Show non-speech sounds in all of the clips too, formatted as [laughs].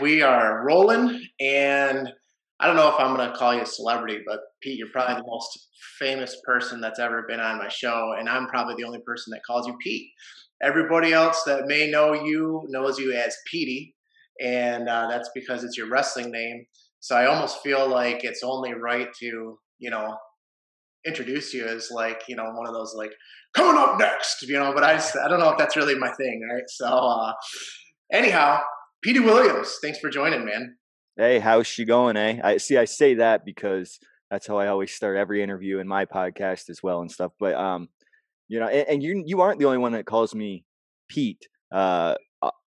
we are rolling, and I don't know if I'm going to call you a celebrity, but Pete, you're probably the most famous person that's ever been on my show, and I'm probably the only person that calls you Pete. Everybody else that may know you knows you as Petey, and uh, that's because it's your wrestling name. So I almost feel like it's only right to, you know, introduce you as like, you know, one of those like coming up next, you know. But I just I don't know if that's really my thing, right? So uh, anyhow, Petey Williams, thanks for joining, man. Hey, how's she going, eh? I see I say that because that's how I always start every interview in my podcast as well and stuff. But um, you know, and, and you you aren't the only one that calls me Pete. Uh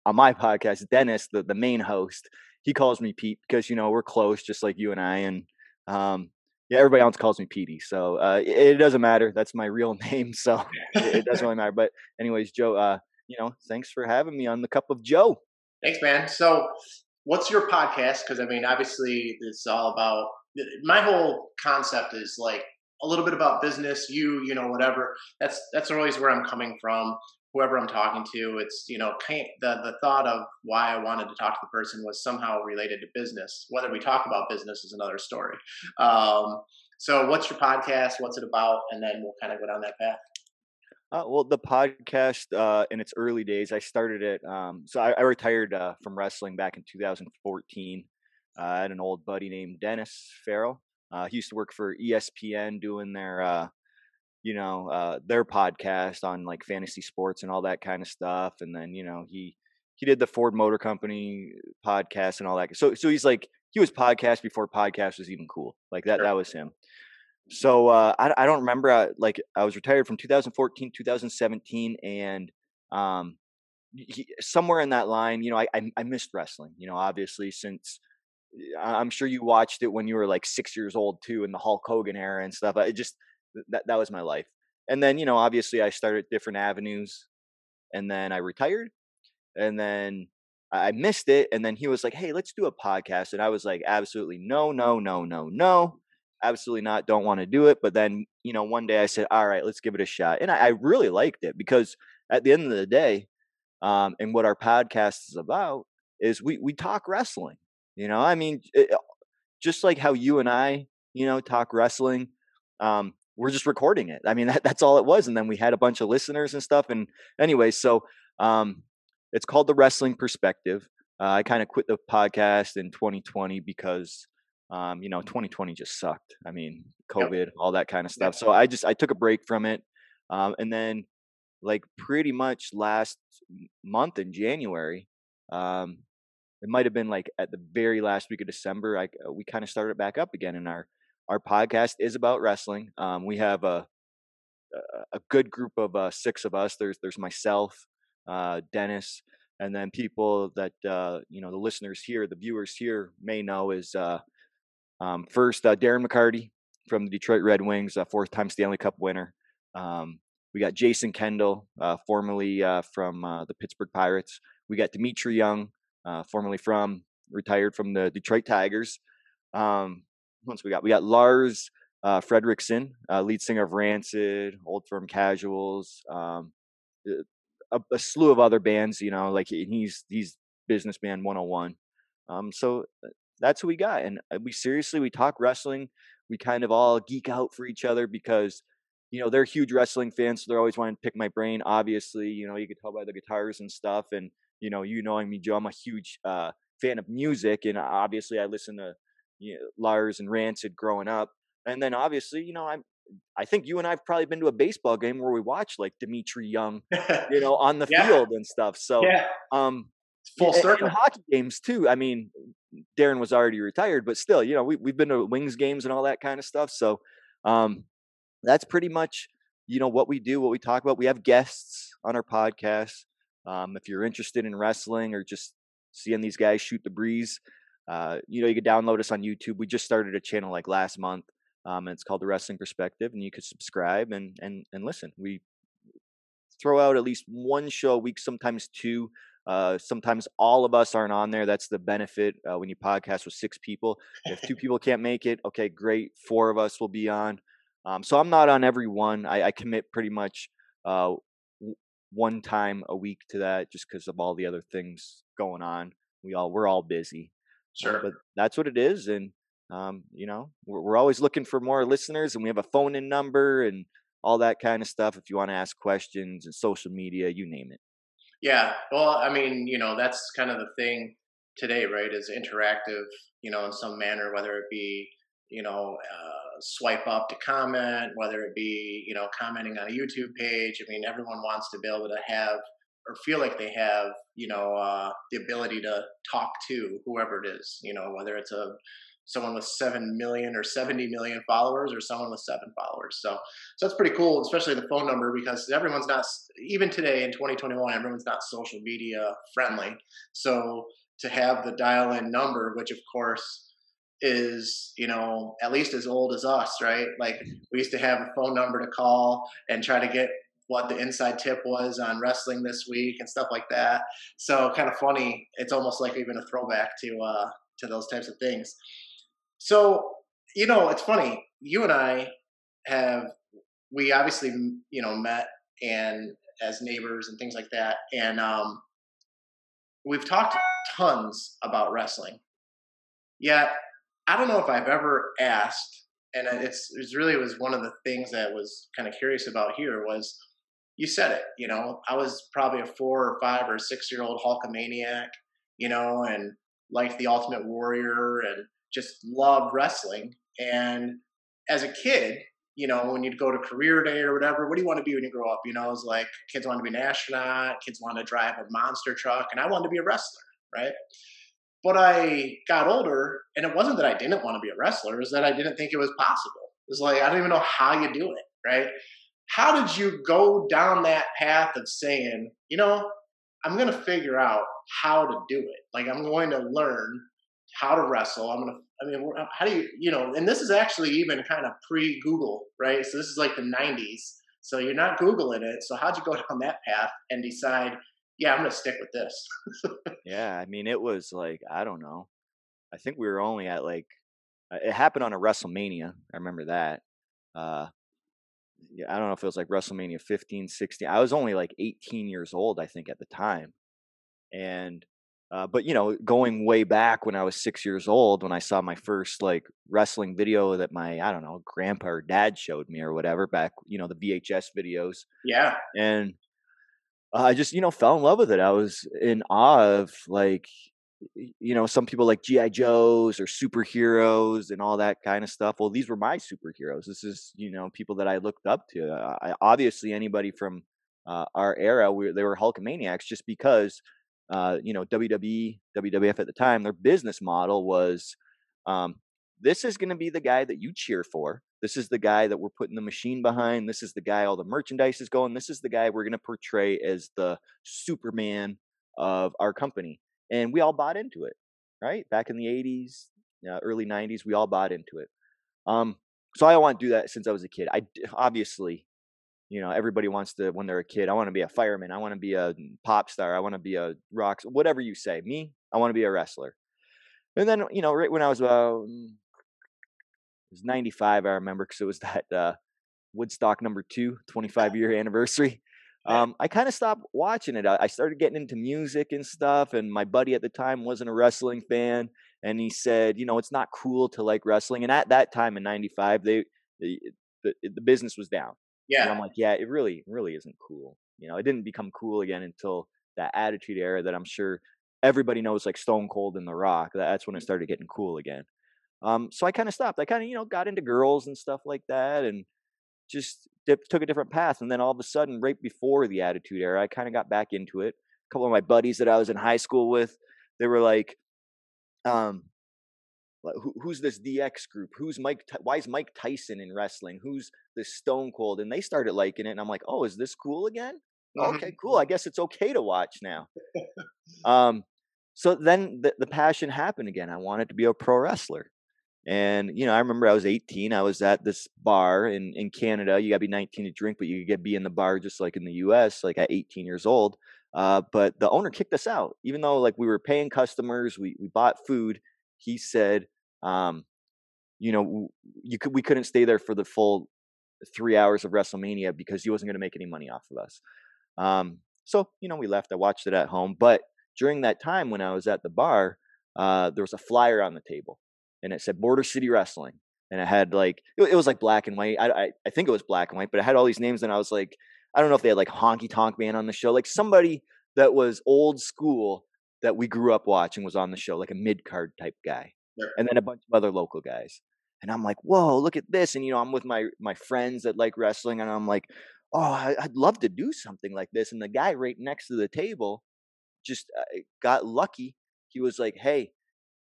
on my podcast, Dennis, the, the main host, he calls me Pete because you know we're close, just like you and I, and um, yeah, everybody else calls me Petey. So uh, it, it, doesn't matter. That's my real [laughs] name, so it, it doesn't really matter. But anyways, Joe, uh, you know, thanks for having me on the Cup of Joe. Thanks, man. So, what's your podcast? Because I mean, obviously, it's all about my whole concept is like a little bit about business, you, you know, whatever. That's that's always where I'm coming from. Whoever I'm talking to, it's you know, the the thought of why I wanted to talk to the person was somehow related to business. Whether we talk about business is another story. Um, so, what's your podcast? What's it about? And then we'll kind of go down that path. Uh, well, the podcast uh, in its early days, I started it. Um, so I, I retired uh, from wrestling back in 2014. Uh, I had an old buddy named Dennis Farrell. Uh, he used to work for ESPN doing their, uh, you know, their podcast on like fantasy sports and all that kind of stuff. And then, you know, he he did the Ford Motor Company podcast and all that. So so he's like he was podcast before podcast was even cool. Like that sure. that was him. So uh, I, I don't remember. Uh, like I was retired from 2014, 2017, and um, he, somewhere in that line, you know, I, I, I missed wrestling. You know, obviously since I'm sure you watched it when you were like six years old too, in the Hulk Hogan era and stuff. It just that that was my life. And then you know, obviously, I started different avenues, and then I retired, and then I missed it. And then he was like, "Hey, let's do a podcast," and I was like, "Absolutely no, no, no, no, no." Absolutely not, don't want to do it. But then, you know, one day I said, all right, let's give it a shot. And I, I really liked it because at the end of the day, um, and what our podcast is about is we, we talk wrestling, you know, I mean, it, just like how you and I, you know, talk wrestling, um, we're just recording it. I mean, that, that's all it was. And then we had a bunch of listeners and stuff. And anyway, so, um, it's called the wrestling perspective. Uh, I kind of quit the podcast in 2020 because um, you know, 2020 just sucked. I mean, COVID, yep. all that kind of stuff. Yep. So I just I took a break from it, um, and then like pretty much last month in January, um, it might have been like at the very last week of December. I uh, we kind of started back up again, and our our podcast is about wrestling. Um, we have a a good group of uh, six of us. There's there's myself, uh, Dennis, and then people that uh, you know the listeners here, the viewers here may know is uh, um, first, uh, Darren McCarty from the Detroit Red Wings, a fourth-time Stanley Cup winner. Um, we got Jason Kendall, uh, formerly uh, from uh, the Pittsburgh Pirates. We got Dmitri Young, uh, formerly from retired from the Detroit Tigers. Um, once we got we got Lars uh, Frederiksen, lead singer of Rancid, Old Firm Casuals, um, a, a, slew of other bands. You know, like he's he's businessman 101. Um, so that's who we got. And uh, we seriously, we talk wrestling. We kind of all geek out for each other because, you know, they're huge wrestling fans. So they're always wanting to pick my brain. Obviously, you know, you could tell by the guitars and stuff. And, you know, you knowing me, Joe, I'm a huge uh, fan of music. And obviously, I listen to you know, Lars and Rancid growing up. And then obviously, you know, I'm, I think you and I've probably been to a baseball game where we watched like Dmitri Young, you know, [laughs] on the yeah. field and stuff. So, yeah. um, full circle. And hockey games too. I mean, Darren was already retired, but still, you know, we we've been to Wings games and all that kind of stuff. So, um, that's pretty much you know what we do, what we talk about. We have guests on our podcast. Um, if you're interested in wrestling or just seeing these guys shoot the breeze, uh, you know, you can download us on YouTube. We just started a channel like last month. Um, and it's called the Wrestling Perspective, and you could subscribe and and and listen. We throw out at least one show a week, sometimes two. Uh, sometimes all of us aren't on there. That's the benefit uh, when you podcast with six people. If two [laughs] people can't make it, okay, great. Four of us will be on. Um, so I'm not on every one. I, I commit pretty much uh, one time a week to that just because of all the other things going on. we all we're all busy. Uh, Sure. but that's what it is, and um, you know, we're, we're always looking for more listeners, and we have a phone in number and all that kind of stuff. If you want to ask questions and social media, you name it. Yeah. Well, I mean, you know, that's kind of the thing today, right? Is interactive, you know, in some manner, whether it be, you know, uh, swipe up to comment, whether it be, you know, commenting on a YouTube page. I mean, everyone wants to be able to have or feel like they have, you know, uh, the ability to talk to whoever it is, you know, whether it's a someone with 7 million or 70 million followers or someone with seven followers. So, so that's pretty cool, especially the phone number because everyone's not, even today in 2021, everyone's not social media friendly. So to have the dial in number, which of course is, you know, at least as old as us, right? Like we used to have a phone number to call and try to get what the inside tip was on wrestling this week and stuff like that. So kind of funny. It's almost like even a throwback to, uh, to those types of things. So, you know, it's funny. You and I have we obviously you know met and as neighbors and things like that, and um, we've talked tons about wrestling. Yet, I don't know if I've ever asked, and it's it's really was one of the things that was kind of curious about here was you said it. You know, I was probably a four or five or six year old Hulkamaniac, you know, and liked the Ultimate Warrior and just loved wrestling. And as a kid, you know, when you'd go to career day or whatever, what do you want to be when you grow up? You know, it's like kids want to be an astronaut, kids want to drive a monster truck, and I wanted to be a wrestler, right? But I got older, and it wasn't that I didn't want to be a wrestler, it was that I didn't think it was possible. It was like, I don't even know how you do it, right? How did you go down that path of saying, you know, I'm going to figure out how to do it? Like, I'm going to learn how to wrestle. I'm to I mean, how do you, you know, and this is actually even kind of pre Google, right? So this is like the 90s. So you're not Googling it. So how'd you go [laughs] down that path and decide, yeah, I'm to stick with this? [laughs] Yeah, I mean, it was like I don't know. I think we were only at like uh, it happened on a WrestleMania. I remember that. Uh, yeah, I don't know if it was like WrestleMania 15, 16. I was only like 18 years old, I think, at the time. And uh, but you know, going way back when I was six years old, when I saw my first like wrestling video that my I don't know grandpa or dad showed me or whatever back, you know, the VHS videos, yeah. and I just you know fell in love with it. I was in awe of like you know some people like GI Joes or superheroes and all that kind of stuff. Well, these were my superheroes. This is you know people that I looked up to. I, obviously, anybody from uh, our era, we, they were Hulkamaniacs just because uh, you know, WWE, WWF at the time, their business model was um, this is going to be the guy that you cheer for. This is the guy that we're putting the machine behind. This is the guy all the merchandise is going. This is the guy we're going to portray as the Superman of our company. And we all bought into it, right? Back in the 80s, uh, early 90s, we all bought into it. Um, so I want to do that since I was a kid. I obviously you know everybody wants to when they're a kid i want to be a fireman i want to be a pop star i want to be a rock whatever you say me i want to be a wrestler and then you know right when i was about mm, it was 95 i remember because it was [laughs] that uh woodstock number two 25 year anniversary [laughs] um, I kind of stopped watching it. I I started getting into music and stuff, and my buddy at the time wasn't a wrestling fan, and he said, you know, it's not cool to like wrestling. And at that time in '95, they the, the the business was down. And I'm like, yeah, it really, really isn't cool. You know, it didn't become cool again until that Attitude Era that I'm sure everybody knows, like Stone Cold and The Rock. That- That's when it started getting cool again. Um, so I kind of stopped. I kind of, you know, got into girls and stuff like that, and just dip, took a different path. And then all of a sudden, right before the Attitude Era, I kind of got back into it. A couple of my buddies that I was in high school with, they were like, um, like, who, who's this DX group? Who's Mike? Why is Mike Tyson in wrestling? Who's this Stone Cold? And they started liking it, and I'm like, oh, is this cool again? Mhm. Okay, cool. I guess it's okay to watch now. um, so then the, the passion happened again. I wanted to be a pro wrestler. And you know, I remember I was 18. I was at this bar in in Canada. You got to be 19 to drink, but you could get be in the bar just like in the U.S. Like at 18 years old. Uh, but the owner kicked us out, even though like we were paying customers. We we bought food. He said, um, you know, you could we couldn't stay there for the full three hours of WrestleMania because he wasn't going to make any money off of us. Um, so you know, we left. I watched it at home, but during that time when I was at the bar, uh, there was a flyer on the table, and it said Border City Wrestling, and it had like it, was like black and white. I, I I think it was black and white, but it had all these names, and I was like, I don't know if they had like Honky Tonk Man on the show, like somebody that was old school that we grew up watching was on the show, like a mid card type guy, Sure. and then a bunch of other local guys. And I'm like, whoa, look at this! And you know, I'm with my my friends that like wrestling, and I'm like, oh, I, I'd love to do something like this. And the guy right next to the table just uh, got lucky. He was like, hey,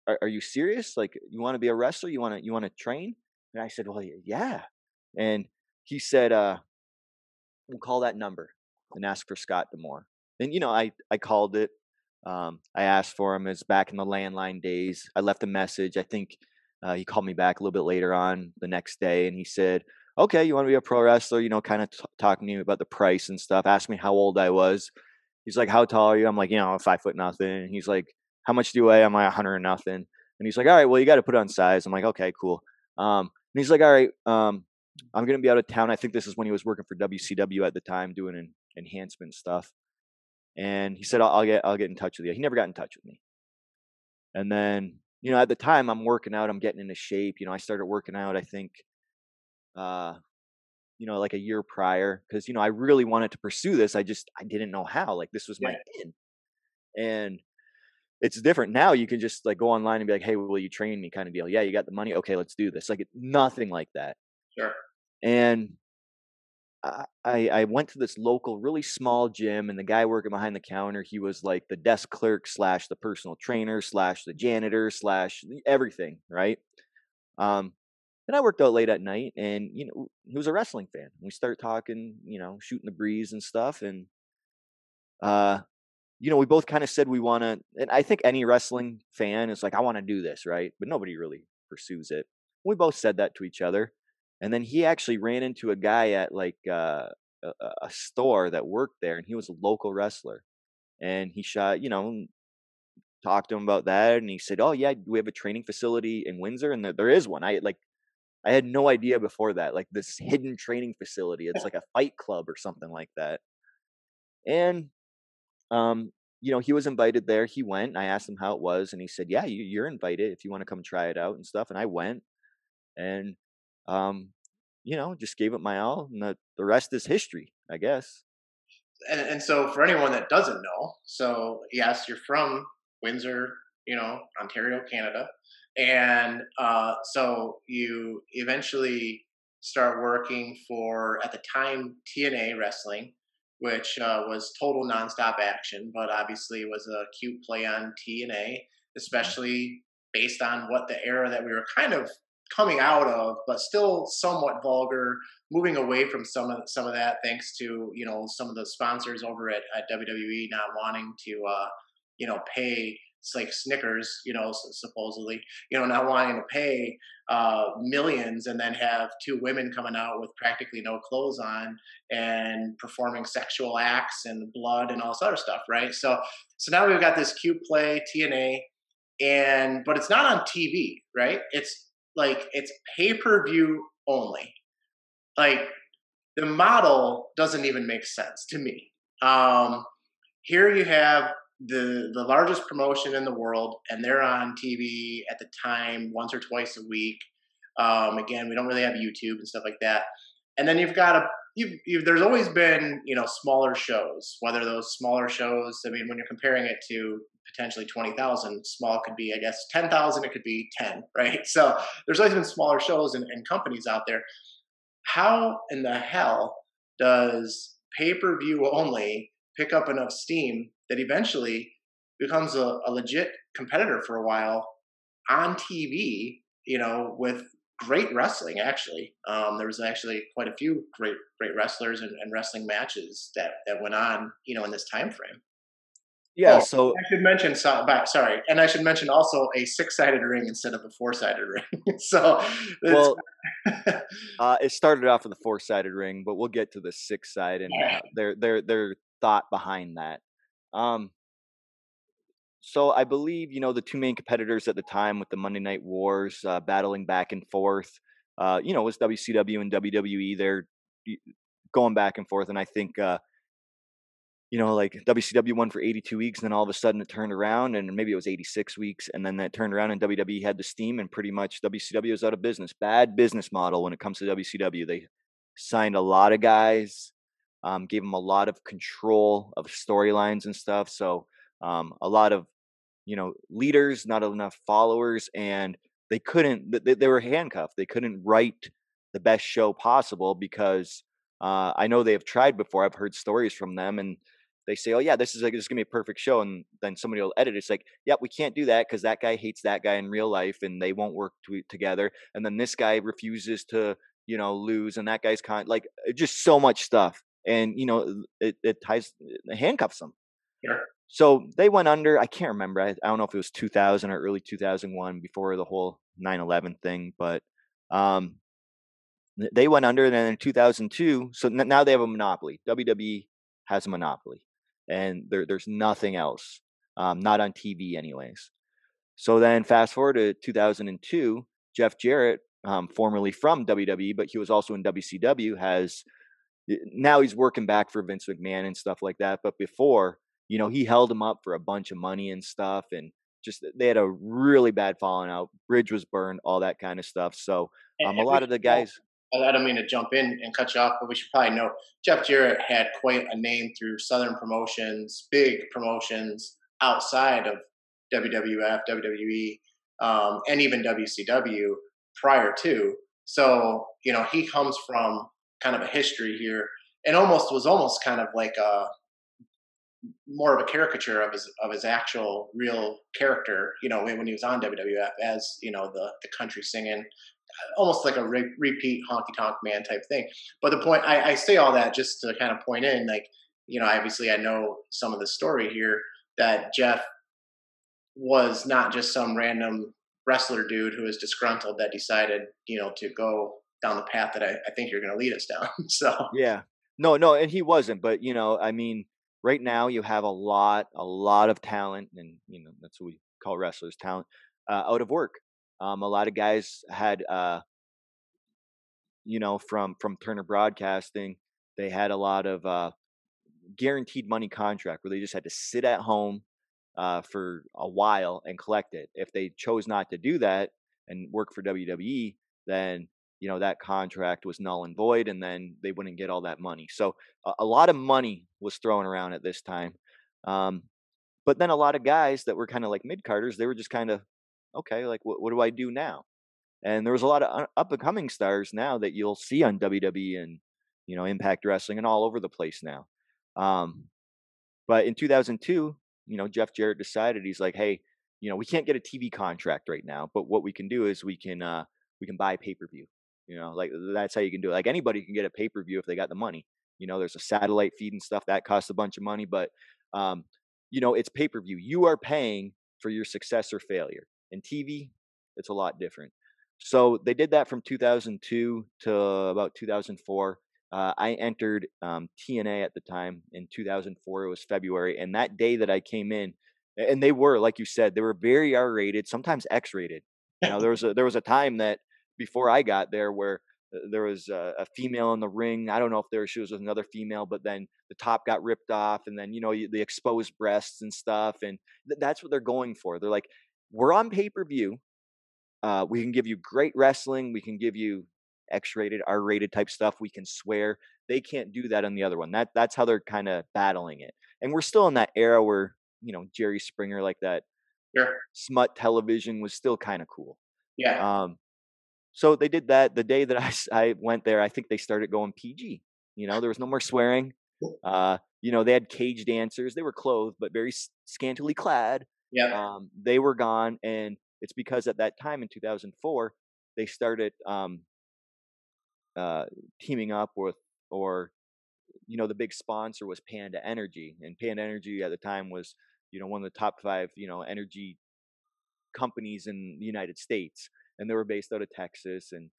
are, are you serious? Like, you want to be a wrestler? You want to you want to train? And I said, well, yeah. And he said, uh, we'll call that number and ask for Scott D'Amore. And you know, I I called it. Um, I asked for him. It's back in the landline days. I left a message. I think uh, he called me back a little bit later on the next day, and he said, "Okay, you want to be a pro wrestler? You know, kind of t- talking to me about the price and stuff. Asked me how old I was. He's like, "How tall are you?" I'm like, "You know, five foot nothing." He's like, "How much do you weigh?" I'm like, "100 and nothing." And he's like, "All right, well, you got to put on size." I'm like, "Okay, cool." Um, and he's like, "All right, um, I'm gonna be out of town. I think this is when he was working for WCW at the time, doing an enhancement stuff." And he said, I'll, "I'll get I'll get in touch with you." He never got in touch with me. And then, you know, at the time, I'm working out. I'm getting into shape. You know, I started working out. I think, uh, you know, like a year prior, because you know, I really wanted to pursue this. I just I didn't know how. Like this was my Yeah. in, and it's different now. You can just like go online and be like, "Hey, will you train me?" Kind of deal. Yeah, you got the money. Okay, let's do this. Like nothing like that. Sure. And I I went to this local, really small gym, and the guy working behind the counter, he was like the desk clerk slash the personal trainer slash the janitor slash everything, right? Um, and I worked out late at night, and you know he was a wrestling fan. We started talking, you know, shooting the breeze and stuff, and uh, you know, we both kind of said we want to. And I think any wrestling fan is like, I want to do this, right? But nobody really pursues it. We both said that to each other, and then he actually ran into a guy at like uh, a, a store that worked there, and he was a local wrestler, and he shot, you know, talked to him about that, and he said, "Oh yeah, we have a training facility in Windsor, and there, there is one." I like, I had no idea before that, like this hidden training facility. It's like a fight club or something like that, and um, you know, he was invited there. He went. And I asked him how it was, and he said, "Yeah, you, you're invited if you want to come try it out and stuff." And I went, and um, you know, just gave it my all, and the the rest is history, I guess. and, and so for anyone that doesn't know, so yes, you're from Windsor, you know, Ontario, Canada, and uh, so you eventually start working for at the time TNA Wrestling, which uh, was total nonstop action, but obviously was a cute play on TNA, especially based on what the era that we were kind of coming out of, but still somewhat vulgar moving away from some of some of that thanks to you know some of the sponsors over at, at WWE not wanting to uh, you know pay like Snickers you know supposedly you know not wanting to pay uh, millions and then have two women coming out with practically no clothes on and performing sexual acts and blood and all this other stuff right? So so now we've got this cute play TNA and but it's not on TV right? It's like it's pay per view only like the model doesn't even make sense to me. Um, here you have the the largest promotion in the world, and they're on TV at the time once or twice a week. Um, again, we don't really have YouTube and stuff like that. And then you've got a you've, you've there's always been you know smaller shows. Whether those smaller shows, I mean, when you're comparing it to potentially twenty thousand, small could be I guess ten thousand. It could be ten, [laughs] right? So there's always been smaller shows and, and companies out there how in the hell does pay per view only pick up enough steam that eventually becomes a, a legit competitor for a while on TV, you know, with great wrestling actually. Um, there was actually quite a few great great wrestlers and, and wrestling matches that, that went on, you know, in this time frame. Yeah. Oh, so I should mention so- back sorry, and I should mention also a six sided ring instead of a four sided [laughs] ring. so well, [laughs] uh, it started off with a four sided ring, but we'll get to the six side and Yeah. their their their thought behind that. Um, so I believe you know the two main competitors at the time with the Monday Night Wars uh, battling back and forth. Uh, you know, was WCW and WWE. They're going back and forth, and I think uh, you know, like WCW won for 82 weeks, and then all of a sudden it turned around, and maybe it was 86 weeks, and then that turned around, and WWE had the steam, and pretty much WCW was out of business. Bad business model when it comes to WCW. They signed a lot of guys, um, gave them a lot of control of storylines and stuff. So um, a lot of you know leaders, not enough followers, and they couldn't. They, they were handcuffed. They couldn't write the best show possible because uh, I know they have tried before. I've heard stories from them, and they say, "Oh yeah, this is like this is gonna be a perfect show," and then somebody will edit. It. It's like, "Yep, we can't do that because that guy hates that guy in real life, and they won't work to, together." And then this guy refuses to, you know, lose, and that guy's kind like just so much stuff, and you know, it, it ties, it handcuffs them. Sure. So they went under. I can't remember. I, I don't know if it was 2000 or early 2001 before the whole 9/11 thing, but um, they went under. And then in 2002, so now they have a monopoly. WWE has a monopoly and there, there's nothing else, um, not on TV, anyways. So then, fast forward to 2002, Jeff Jarrett, um, formerly from WWE, but he was also in WCW, has now he's working back for Vince McMahon and stuff like that. But before, you know, he held him up for a bunch of money and stuff, and just they had a really bad falling out. Bridge was burned, all that kind of stuff. So um, a lot of the guys. I don't mean to jump in and cut you off, but we should probably know Jeff Jarrett had quite a name through Southern promotions, big promotions outside of WWF, WWE, um, and even WCW prior to. So you know he comes from kind of a history here, and almost was almost kind of like a more of a caricature of his of his actual real character. You know when he was on WWF as you know the the country singing almost like a re- repeat honky tonk man type thing. But the point I, I say all that just to kind of point in, like you know, obviously I know some of the story here that Jeff was not just some random wrestler dude who was disgruntled that decided you know to go down the path that I, I think you're going to lead us down. [laughs] so yeah, no, no, and he wasn't. But you know, I mean, right now you have a lot, a lot of talent, and you know that's what we call wrestlers talent uh, out of work. Um, a lot of guys had, uh, you know, from from Turner Broadcasting, they had a lot of uh, guaranteed money contract where they just had to sit at home uh, for a while and collect it. If they chose not to do that and work for WWE, then you know that contract was null and void, and then they wouldn't get all that money. So a, a lot of money was thrown around at this time. Um, but then a lot of guys that were kind of like mid carders, they were just kind of okay, like what, what do I do now? And there was a lot of up and coming stars now that you'll see on WWE and you know Impact Wrestling and all over the place now. Um, but in 2002, you know Jeff Jarrett decided he's like, hey, you know we can't get a TV contract right now, but what we can do is we can uh, we can buy pay per view. You know, like that's how you can do it. Like anybody can get a pay per view if they got the money. You know, there's a satellite feed and stuff that costs a bunch of money, but um, you know it's pay per view. You are paying for your success or failure. In TV, it's a lot different. So they did that from 2002 to about 2004. Uh, I entered um, TNA at the time in 2004. It was February, and that day that I came in, and they were like you said, they were very R-rated, sometimes X-rated. You know, there was a there was a time that before I got there where uh, there was a, a, female in the ring. I don't know if there she was with another female, but then the top got ripped off, and then you know the exposed breasts and stuff, and th- that's what they're going for. They're like, we're on pay per view. Uh, we can give you great wrestling. We can give you X-rated, R-rated type stuff. We can swear. They can't do that on the other one. That that's how they're kind of battling it. And we're still in that era where you know Jerry Springer, like that sure. smut television, was still kind of cool. Yeah. Um. So they did that. The day that [laughs] I I went there, I think they started going PG. You know, there was no more swearing. Uh, you know, they had cage dancers. They were clothed, but very scantily clad. Yeah. Um, they were gone, and it's because at that time in 2004 they started um, uh, teaming up with, or you know, the big sponsor was Panda Energy, and Panda Energy at the time was you know one of the top five you know energy companies in the United States, and they were based out of Texas, and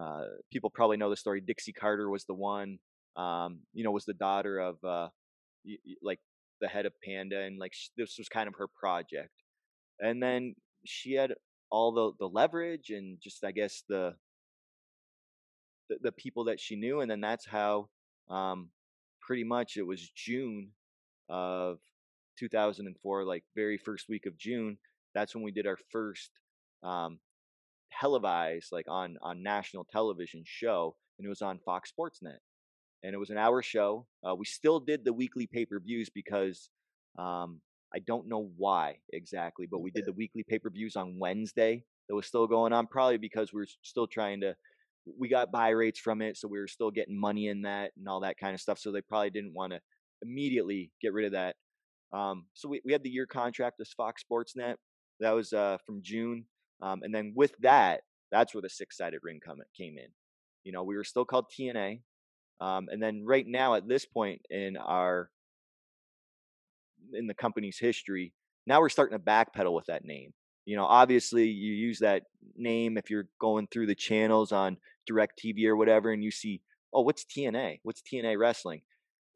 uh, people probably know the story. Dixie Carter was the one, um, you know, was the daughter of uh, like the head of Panda, and like this was kind of her project. And then she had all the the leverage and just I guess the the, the people that she knew, and then that's how um, pretty much it was June of 2004, like very first week of June, that's when we did our first um, televised, like on on national television show, and it was on Fox Sports Net, and it was an hour show. Uh, we still did the weekly pay per views because um, I don't know why exactly, but we did the weekly pay per views on Wednesday. That was still going on, probably because we are still trying to. We got buy rates from it, so we were still getting money in that and all that kind of stuff. So they probably didn't want to immediately get rid of that. Um, so we, we had the year contract with Fox Sports Net. That was uh, from June. Um, and then with that, that's where the six sided ring come, came in. You know, we were still called TNA. Um, and then right now, at this point in our in the company's history, now we're starting to backpedal with that name. You know, obviously you use that name if you're going through the channels on DirecTV or whatever, and you see, oh, what's TNA? What's TNA wrestling?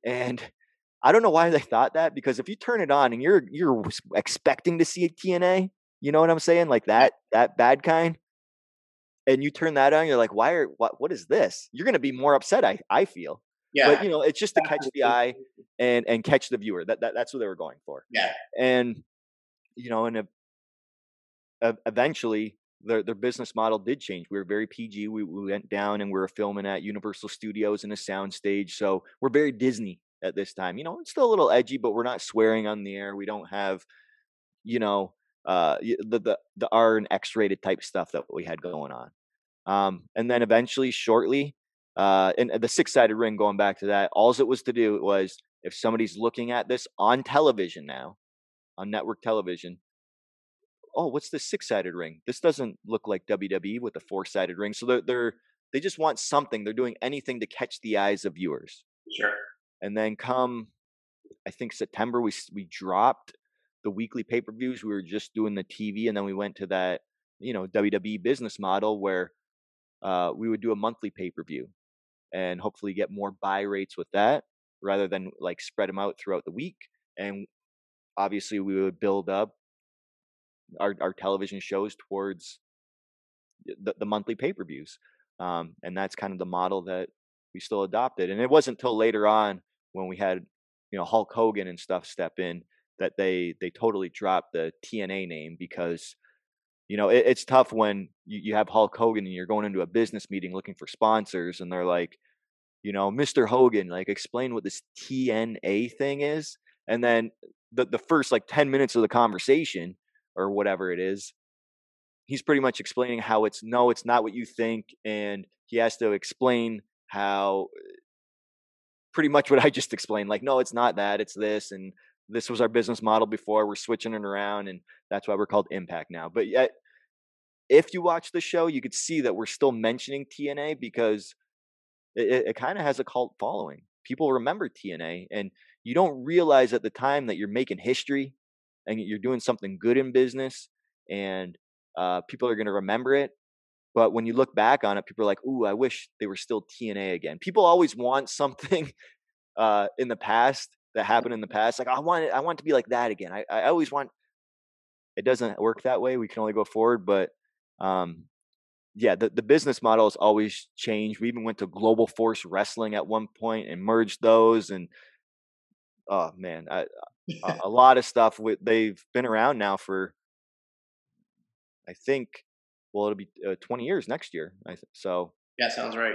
And [laughs] I don't know why they thought that because if you turn it on and you're you're expecting to see a TNA, you know what I'm saying, like that that bad kind, and you turn that on, you're like, why are what what is this? You're gonna be more upset. I I feel. Yeah. But you know, it's just to catch the eye and and catch the viewer. That, that that's what they were going for. Yeah. And you know, and uh, eventually their their business model did change. We were very PG. We, we went down and we were filming at Universal Studios in a sound stage. So we're very Disney at this time. You know, it's still a little edgy, but we're not swearing on the air. We don't have, you know, uh, the the the R and X rated type stuff that we had going on. Um, and then eventually, shortly, uh, and the six sided ring. Going back to that, all it was to do was if somebody's looking at this on television now, on network television. Oh, what's the six sided ring? This doesn't look like WWE with the four sided ring. So they're, they're they just want something. They're doing anything to catch the eyes of viewers. Sure. And then come, I think September, we we dropped the weekly pay per views. We were just doing the TV, and then we went to that you know WWE business model where uh, we would do a monthly pay per view, and hopefully get more buy rates with that rather than like spread them out throughout the week. And obviously, we would build up our our television shows towards the, the monthly pay per views. Um, and that's kind of the model that we still adopted. And it wasn't until later on when we had you know Hulk Hogan and stuff step in that they they totally dropped the TNA name because you know it, it's tough when you, you have Hulk Hogan and you're going into a business meeting looking for sponsors and they're like you know Mr. Hogan like explain what this TNA thing is and then the the first like 10 minutes of the conversation or whatever it is he's pretty much explaining how it's no it's not what you think and he has to explain how pretty much what I just explained. Like, no, it's not that, it's this, and this was our business model before. We're switching it around, and that's why we're called Impact now. But yet, if you watch the show, you could see that we're still mentioning TNA because it, it kind of has a cult following. People remember TNA, and you don't realize at the time that you're making history and you're doing something good in business, and uh, people are going to remember it. But when you look back on it, people are like, "Ooh, I wish they were still TNA again." People always want something [laughs] uh, in the past that happened in the past. Like, I want it, I want it to be like that again. I, I always want. It doesn't work that way. We can only go forward, but um, yeah, the, the business model has always changed. We even went to Global Force Wrestling at one point and merged those. And oh man, I, a, a [laughs] lot of stuff. With, they've been around now for, I think, well, it'll be uh, 20 years next year. I th- so yeah, sounds right.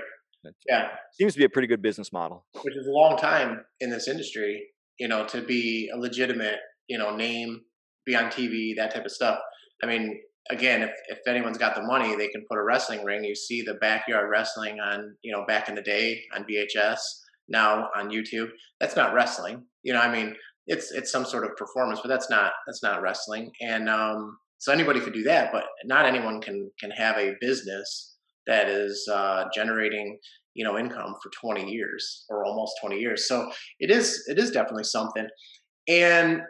Yeah, seems to be a pretty good business model. Which is a long time in this industry, you know, to be a legitimate, you know, name, be on TV, that type of stuff. I mean, again, if if anyone's got the money, they can put a wrestling ring. You see the backyard wrestling on, you know, back in the day on VHS, now on YouTube. That's not wrestling. You know, I mean, it's it's some sort of performance, but that's not that's not wrestling. And um, so anybody could do that, but not anyone can can have a business that is uh, generating you know income for 20 years or almost 20 years. So it is it is definitely something. And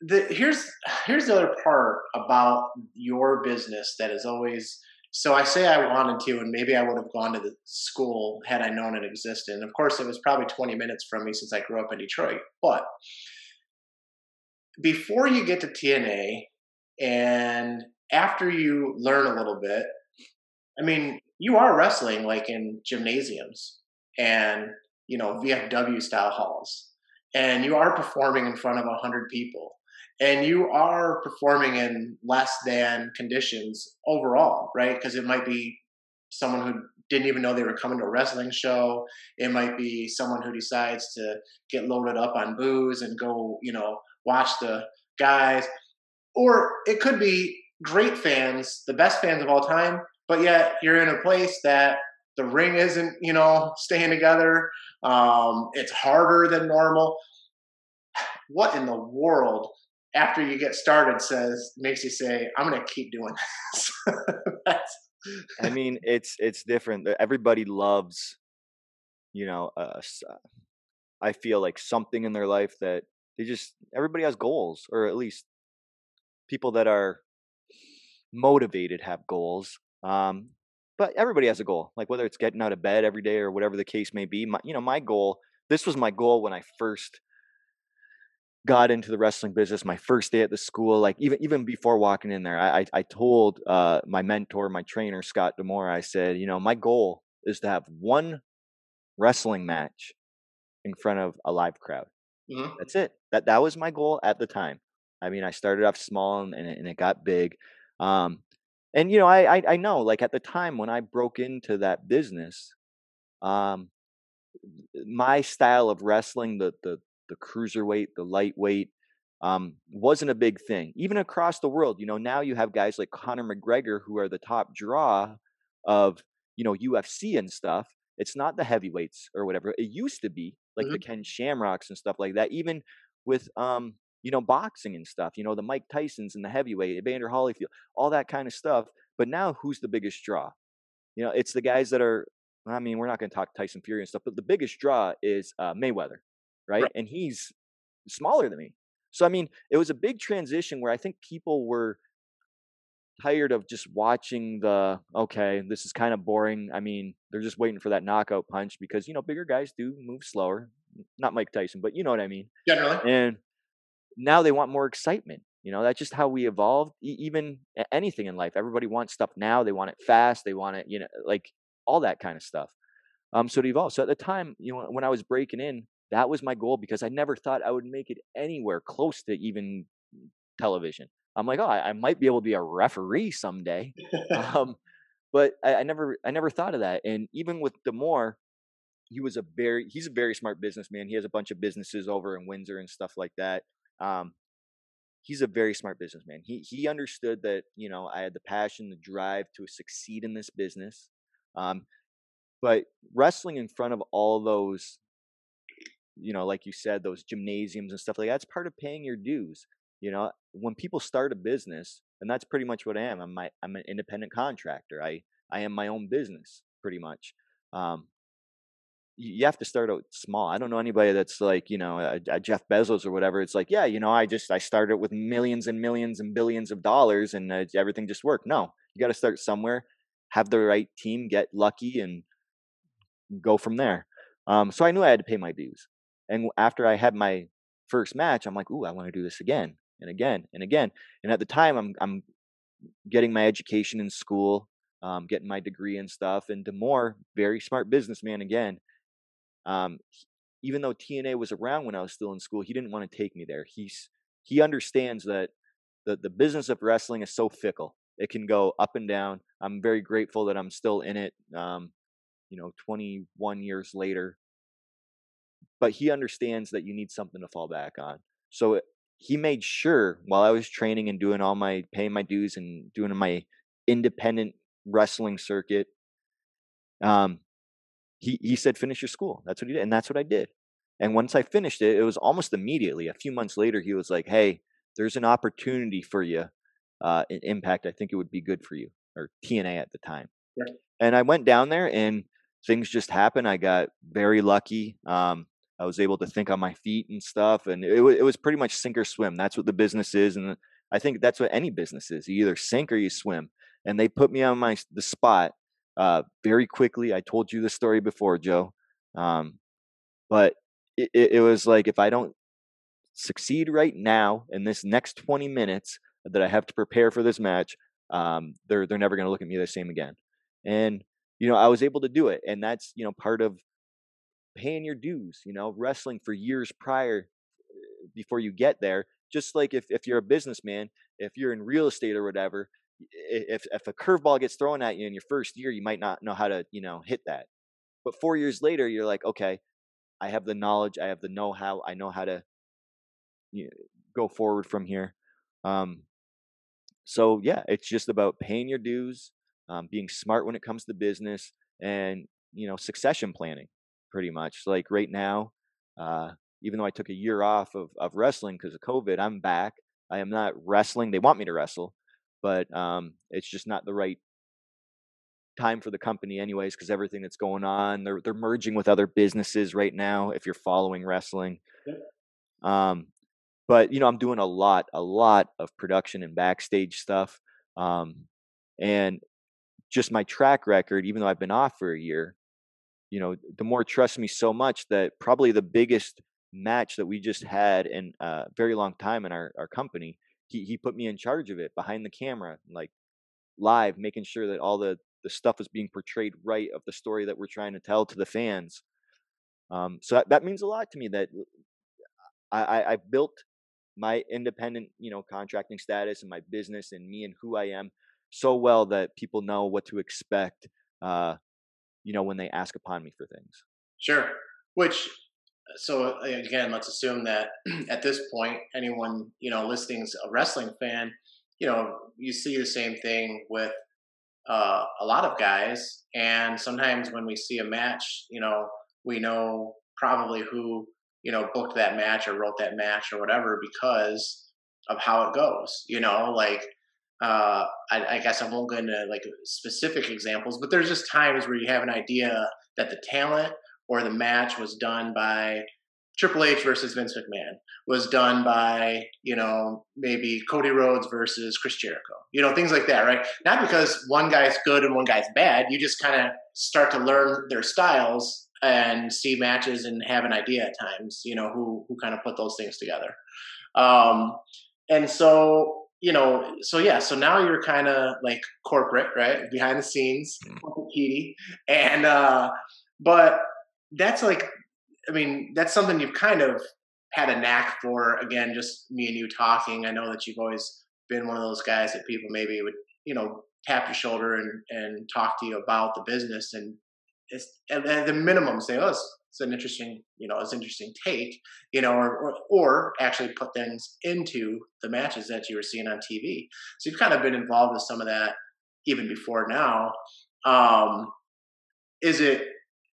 the, here's here's the other part about your business that is always so I say I wanted to, and maybe I would have gone to the school had I known it existed. And of course, it was probably 20 minutes from me since I grew up in Detroit. But before you get to TNA, and after you learn a little bit, I mean, you are wrestling like in gymnasiums and, you know, VFW style halls. and you are performing in front of 100 people and you are performing in less than conditions overall, right? Because it might be someone who didn't even know they were coming to a wrestling show. It might be someone who decides to get loaded up on booze and go, you know, watch the guys. Or it could be great fans, the best fans of all time, but yet you're in a place that the ring isn't, you know, staying together. Um, it's harder than normal. What in the world after you get started says makes you say i'm going to keep doing this [laughs] i mean it's it's different everybody loves you know uh, i feel like something in their life that they just everybody has goals or at least people that are motivated have goals um but everybody has a goal like whether it's getting out of bed every day or whatever the case may be my, you know my goal this was my goal when i first got into the wrestling business my first day at the school like even even before walking in there i i told uh my mentor my trainer Scott D'Amore i said you know my goal is to have one wrestling match in front of a live crowd. Mm-hmm. that's it. That that was my goal at the time. I mean i started off small and, and it got big. Um and you know I, I i know like at the time when i broke into that business um my style of wrestling the the the cruiserweight, the lightweight, um, wasn't a big thing. Even across the world, you know, now you have guys like Conor McGregor who are the top draw of, you know, UFC and stuff. It's not the heavyweights or whatever. It used to be like mm-hmm. the Ken Shamrocks and stuff like that. Even with, um, you know, boxing and stuff, you know, the Mike Tysons and the heavyweight, Evander Holyfield, all that kind of stuff. But now who's the biggest draw? You know, it's the guys that are, I mean, we're not going to talk Tyson Fury and stuff, but the biggest draw is uh, Mayweather right? right? And he's smaller than me. So I mean, it was a big transition where I think people were tired of just watching the okay, this is kind of boring. I mean, they're just waiting for that knockout punch because you know bigger guys do move slower. Not Mike Tyson, but you know what I mean. Generally. And now they want more excitement. You know, that's just how we evolved. E- even anything in life, everybody wants stuff now. They want it fast. They want it, you know, like all that kind of stuff. Um, so it evolved. So at the time, you know, when I was breaking in, that was my goal because I never thought I would make it anywhere close to even television. I'm like, oh, I, I might be able to be a referee someday. [laughs] um, but I, I, never, I never thought of that. And even with D'Amore, he was a very, he's a very smart businessman. He has a bunch of businesses over in Windsor and stuff like that. Um, he's a very smart businessman. He he understood that you know I had the passion, the drive to succeed in this business. Um, but wrestling in front of all those you know, like you said, those gymnasiums and stuff like that's part of paying your dues. You know, when people start a business, and that's pretty much what I am. I'm my I'm an independent contractor. I I am my own business pretty much. Um, you have to start out small. I don't know anybody that's like, you know, a, a, Jeff Bezos or whatever. It's like, yeah, you know, I just I started with millions and millions and billions of dollars, and uh, everything just worked. No, you got to start somewhere, have the right team, get lucky, and go from there. Um, so I knew I had to pay my dues. And after I had my first match, I'm like, ooh, I want to do this again and again and again. And at the time, I'm I'm getting my education in school, um, getting my degree and stuff. And D'Amore, very smart businessman again. Um, even though TNA was around when I was still in school, he didn't want to take me there. He's he understands that the the business of wrestling is so fickle; it can go up and down. I'm very grateful that I'm still in it. Um, you know, 21 years later, but he understands that you need something to fall back on. So he made sure while I was training and doing all my paying my dues and doing my independent wrestling circuit, um, he he said finish your school. That's what he did, and that's what I did. And once I finished it, it was almost immediately. A few months later, he was like, "Hey, there's an opportunity for you uh, in Impact. I think it would be good for you." Or TNA at the time. Yeah. And I went down there, and things just happened. I got very lucky. Um, I was able to think on my feet and stuff, and it, it was pretty much sink or swim. That's what the business is, and I think that's what any business is. You either sink or you swim. And they put me on my the spot uh, very quickly. I told you the story before, Joe, um, but it, it, was like if I don't succeed right now in this next 20 minutes that I have to prepare for this match, um, they're they're never going to look at me the same again. And you know, I was able to do it, and that's you know part of paying your dues, you know, wrestling for years prior before you get there. Just like if, if you're a businessman, if you're in real estate or whatever, if if a curveball gets thrown at you in your first year, you might not know how to, you know, hit that. But four years later, you're like, okay, I have the knowledge, I have the know-how, I know how to you know, go forward from here. Um, so yeah, it's just about paying your dues, um, being smart when it comes to business, and you know, succession planning. Pretty much, like right now, uh, even though I took a year off of of wrestling because of COVID, I'm back. I am not wrestling. They want me to wrestle, but um, it's just not the right time for the company anyways because everything that's going on they're they're merging with other businesses right now if you're following wrestling. Um but you know i'm doing a lot a lot of production and backstage stuff um and just my track record even though i've been off for a year you know D'Amore trust me so much that probably the biggest match that we just had in a very long time in our, our company he, he put me in charge of it behind the camera like live making sure that all the the stuff is being portrayed right of the story that we're trying to tell to the fans. Um, so that, that means a lot to me that I, I, i've built my independent you know contracting status and my business and me and who i am so well that people know what to expect uh, you know when they ask upon me for things. Sure which so again, let's assume that [clears throat] at this point, anyone you know listening is a wrestling fan. You know, you see the same thing with uh, a lot of guys, and sometimes when we see a match, you know, we know probably who you know booked that match or wrote that match or whatever because of how it goes. You know, like uh, I, I, guess I won't go into like specific examples, but there's just times where you have an idea that the talent or the match was done by Triple H versus Vince McMahon, was done by, you know, maybe Cody Rhodes versus Chris Jericho, you know, things like that, right? Not because one guy's good and one guy's bad. You just kind of start to learn their styles and see matches and have an idea at times, you know, who, who kind of put those things together. Um, and so, you know, so yeah, so now you're kind of like corporate, right? Behind the scenes, mm. and, uh, but that's like, I mean, that's something you've kind of had a knack for. Again, just me and you talking. I know that you've always been one of those guys that people maybe would, you know, tap your shoulder and, and talk to you about the business and it's at, the minimum say, oh, it's, it's, an interesting, you know, it's an interesting take, you know, or, or, or actually put things into the matches that you were seeing on TV. So you've kind of been involved with some of that even before now. Um, is it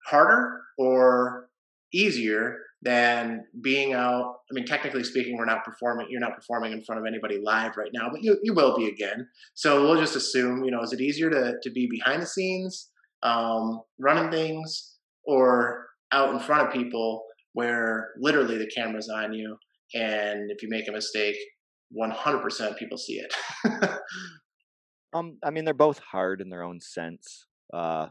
harder or easier than being out. I mean, technically speaking, we're not performing. You're not performing in front of anybody live right now, but you you will be again. So we'll just assume, you know, is it easier to to be behind the scenes, um, running things, or out in front of people where literally the camera's on you, and if you make a mistake, 100% people see it. [laughs] um, I mean, they're both hard in their own sense. Uh,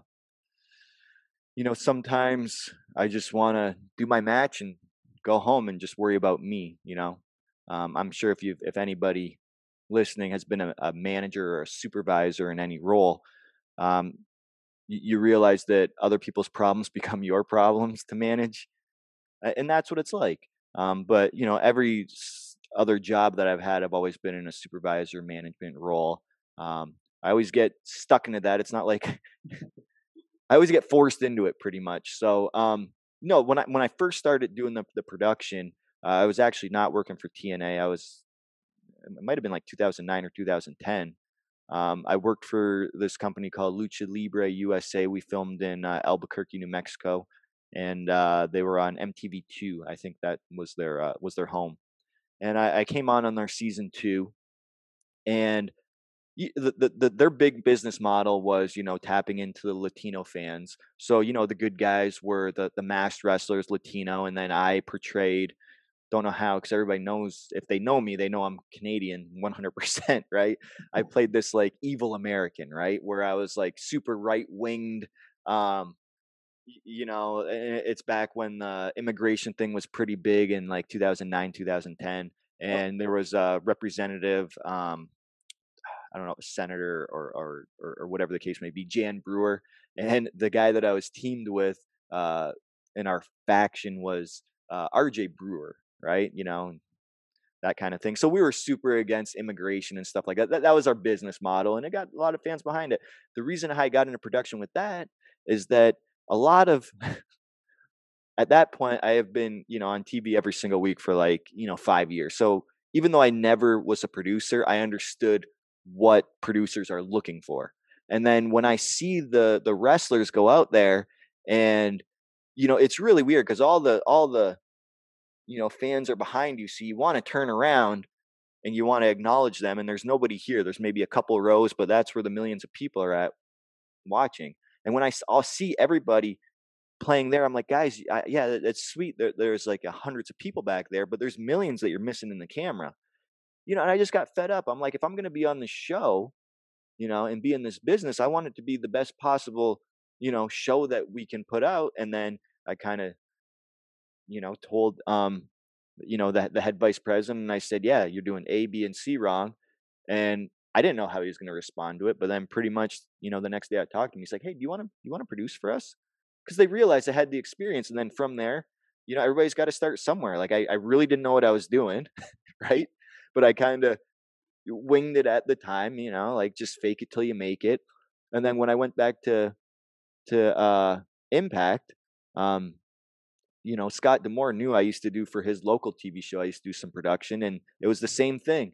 you know, sometimes I just want to do my match and go home and just worry about me. You know, um, I'm sure if you if anybody listening has been a, a, manager or a supervisor in any role, um, you, you realize that other people's problems [laughs] become your problems to manage, and that's what it's like. Um, but you know, every other job that I've had, I've always been in a supervisor management role. Um, I always get stuck into that. It's not like [laughs] I always get forced into it pretty much. So, um, no, when I when I first started doing the the production, uh, I was actually not working for TNA. I was it might have been like 2009 or 2010. Um, I worked for this company called Lucha Libre USA. We filmed in uh, Albuquerque, New Mexico, and uh, they were on MTV2. I think that was their uh, was their home. And I, I came on on their season two, and the, the, their big business model was you know tapping into the latino fans. So you know the good guys were the the masked wrestlers latino and then i portrayed don't know how because everybody knows if they know me they know i'm canadian 100% [laughs] right? I [laughs] played this like evil american right? Where i was like super right winged um you know it's back when the immigration thing was pretty big in like 2009 2010 and there was a representative um I don't know, senator or, or, or, or whatever the case may be, Jan Brewer. [laughs] And the guy that I was teamed with, uh, and our faction was uh, RJ Brewer, right? You know, that kind of thing. So we were super against immigration and stuff like that. that. That was our business model, and it got a lot of fans behind it. The reason I got into production with that is that a lot of [laughs] at that point I have been, you know, on TV every single week for like, you know, 5 years. So even though I never was a producer, I understood what producers are looking for. And then when I see the the wrestlers go out there and you know, it's really weird cuz all the all the you know, fans are behind you so you want to turn around and you want to acknowledge them and there's nobody here. There's maybe a couple rows, but that's where the millions of people are at watching. And when I I'll see everybody playing there, I'm like, guys, I, yeah, it's sweet. There, there's like hundreds of people back there, but there's millions that you're missing in the camera. You know, and I just got fed up. I'm like, if I'm going to be on the show, you know, and be in this business, I want it to be the best possible, you know, show that we can put out. And then I kind of, you know, told, um, you know, the the head vice president, and I said, yeah, you're doing A, B, and C wrong, and I didn't know how he was going to respond to it. But then pretty much, you know, the next day I talked to him. He's like, hey, do you want to you want to produce for us? Because they realized I had the experience, and then from there, you know, everybody's got to start somewhere. Like I, I really didn't know what I was doing, [laughs] right? But I kind of winged it at the time, you know, like just fake it till you make it. And then when I went back to to uh Impact, um, you know, Scott D'Amore knew I used to do for his local TV show. I used to do some production, and it was the same thing.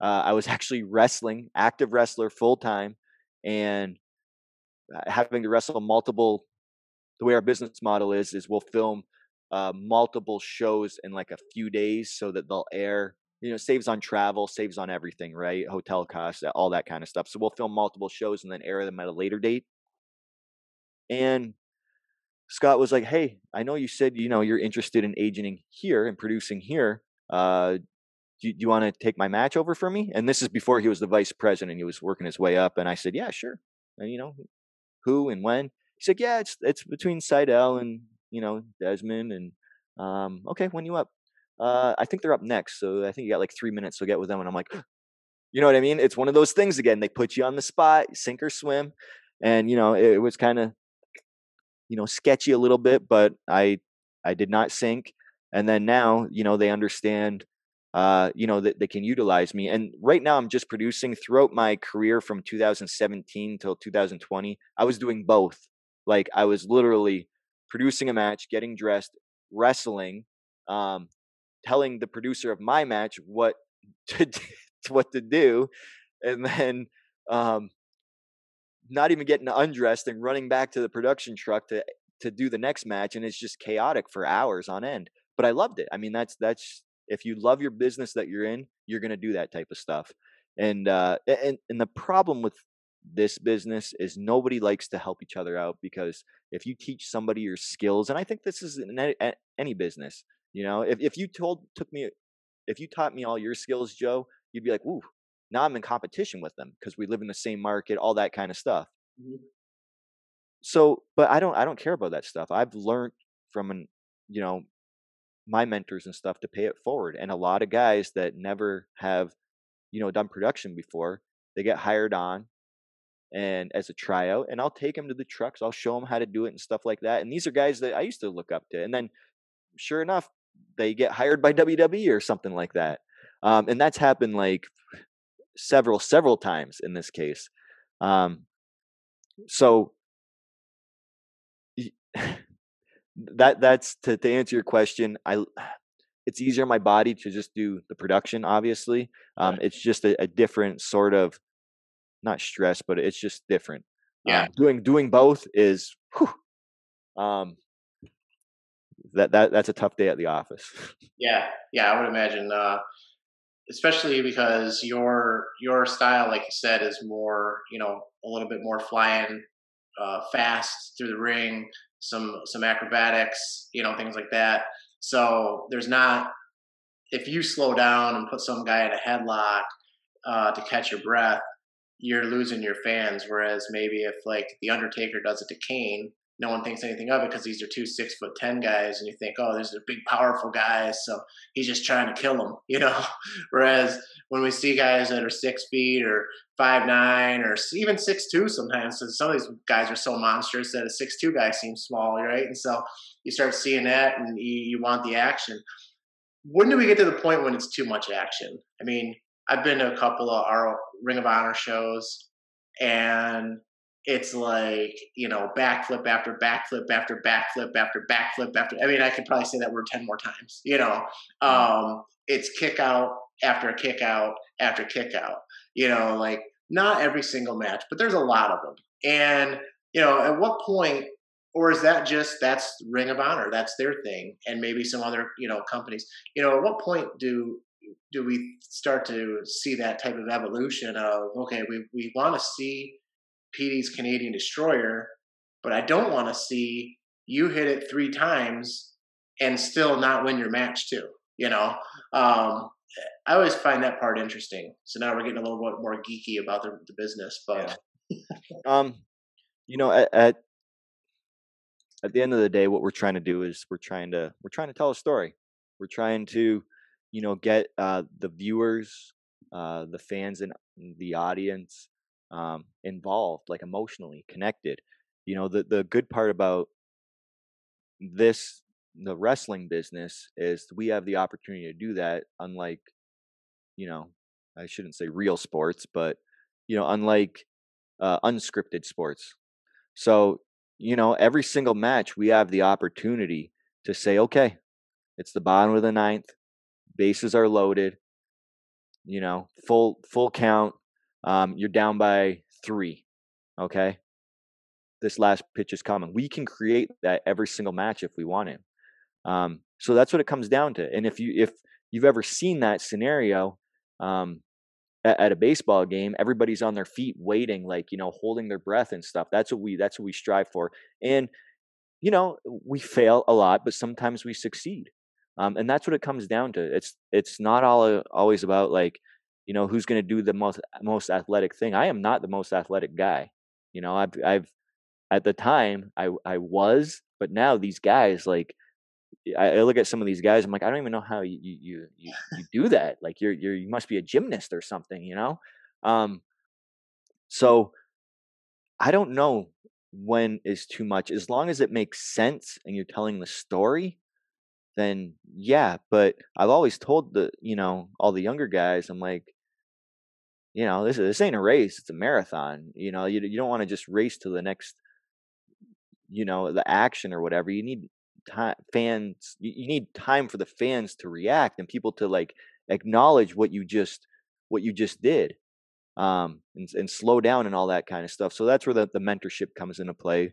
Uh, I was [laughs] actually wrestling, active wrestler, full time, and uh, having to wrestle multiple. The way our business model is is we'll film uh, multiple shows in like a few days, so that they'll air. You know, saves on travel, saves on everything, right? Hotel costs, all that kind of stuff. So we'll film multiple shows and then air them at a later date. And Scott was like, "Hey, I know you said you know you're interested in agenting here and producing here. Uh, do, you want to take my match over for me?" And this is before he was the vice president. He was working his way up, and I said, "Yeah, sure." And you know, who and when? He said, "Yeah, it's it's between Sydal and you know Dezmond and um, okay, when you up? Uh, I think they're up next, so I think you got like three minutes. So get with them." And I'm like, [gasps] you know what I mean? It's one of those things again. They put you on the spot, sink or swim, and you know it, it was kind of you know sketchy a little bit but i i did not sink and then now you know they understand uh, you know that they can utilize me and right now i'm just producing throughout my career from 2017 till 2020 i was doing both like i was literally producing a match getting dressed wrestling um, telling the producer of my match what to [laughs] what to do and then um, not even getting undressed and running back to the production truck to to do the next match and it's just chaotic for hours on end but i loved it. I mean that's that's if you love your business that you're in you're going to do that type of stuff and uh and and the problem with this business is nobody likes to help each other out because if you teach somebody your skills and i think this is in any, any business you know if, if you told took me if you taught me all your skills joe you'd be like ooh now I'm in competition with them because we live in the same market, all that kind of stuff. Mm-hmm. So, but I don't I don't care about that stuff. I've learned from an you know my mentors and stuff to pay it forward. And a lot of guys that never have you know done production before, they get hired on and as a tryout and I'll take them to the trucks. I'll show them how to do it and stuff like that. And these are guys that I used to look up to. And then sure enough, they get hired by WWE or something like that. Um, and that's happened like several several times in this case um so [laughs] that that's to, to answer your question i [sighs] it's easier on my body to just do the production obviously um it's just a, a different sort of not stress but it's just different yeah um, doing doing both is whew, um that that that's a tough day at the office [laughs] yeah yeah i would imagine uh especially because your your style, like you said, is more you know a little bit more flying uh, fast through the ring, some some acrobatics, you know things like that. So there's not if you slow down and put some guy in a headlock uh, to catch your breath, you're losing your fans. Whereas maybe if like the Undertaker does it to Kane, no one thinks anything of it because these are two six foot ten guys, and you think, oh, these are big, powerful guys, so he's just trying to kill them, [laughs] you know. Whereas when we see guys that are six feet or five nine or even six two, sometimes so some of these guys are so monstrous that a six two guy seems small, right? And so you start seeing that, and you, you want the action. When do we get to the point when it's too much action? I mean, I've been to a couple of our Ring of Honor shows, and it's like you know backflip after backflip after backflip after backflip after i mean i could probably say that word 10 more times you know? Um it's kick out after a kick out after kick out you know like not every single match but there's a lot of them and you know at what point or is that just that's ring of honor that's their thing and maybe some other you know companies you know at what point do do we start to see that type of evolution of okay we, we want to see Petey's Canadian Destroyer, but I don't want to see you hit it three times and still not win your match too. You know, um, I always find that part interesting. So now we're getting a little bit more geeky about the, the business, but yeah. um, you know, at, at at the end of the day, what we're trying to do is we're trying to we're trying to tell a story. We're trying to, you know, get uh, the viewers, uh, the fans, and the audience um, involved, like emotionally connected. You know, the the good part about this the wrestling business is we have the opportunity to do that unlike you know i shouldn't say real sports but you know unlike uh, unscripted sports so you know every single match we have the opportunity to say okay it's the bottom of the ninth bases are loaded you know full full count um, you're down by three. Okay. This last pitch is coming. We can create that every single match if we want to. Um, so that's what it comes down to. And if you if you've ever seen that scenario um, at, at a baseball game, everybody's on their feet waiting, like you know, holding their breath and stuff. That's what we that's what we strive for. And you know, we fail a lot, but sometimes we succeed. Um, and that's what it comes down to. It's it's not all always about like you know who's going to do the most most athletic thing. I am not the most athletic guy you know i've i've at the time i i was but now these guys like I, look at some of these guys i'm like i don't even know how you you you, you do that like you're you're you must be a gymnast or something you know? Um so i don't know when is too much. As long as it makes sense and you're telling the story then yeah but i've always told the you know all the younger guys i'm like you know this this ain't a race it's a marathon you know you, you don't want to just race to the next you know the action or whatever you need time fans you, you need time for the fans to react and people to like acknowledge what you just what you just did um and, and slow down and all that kind of stuff so that's where the, the mentorship comes into play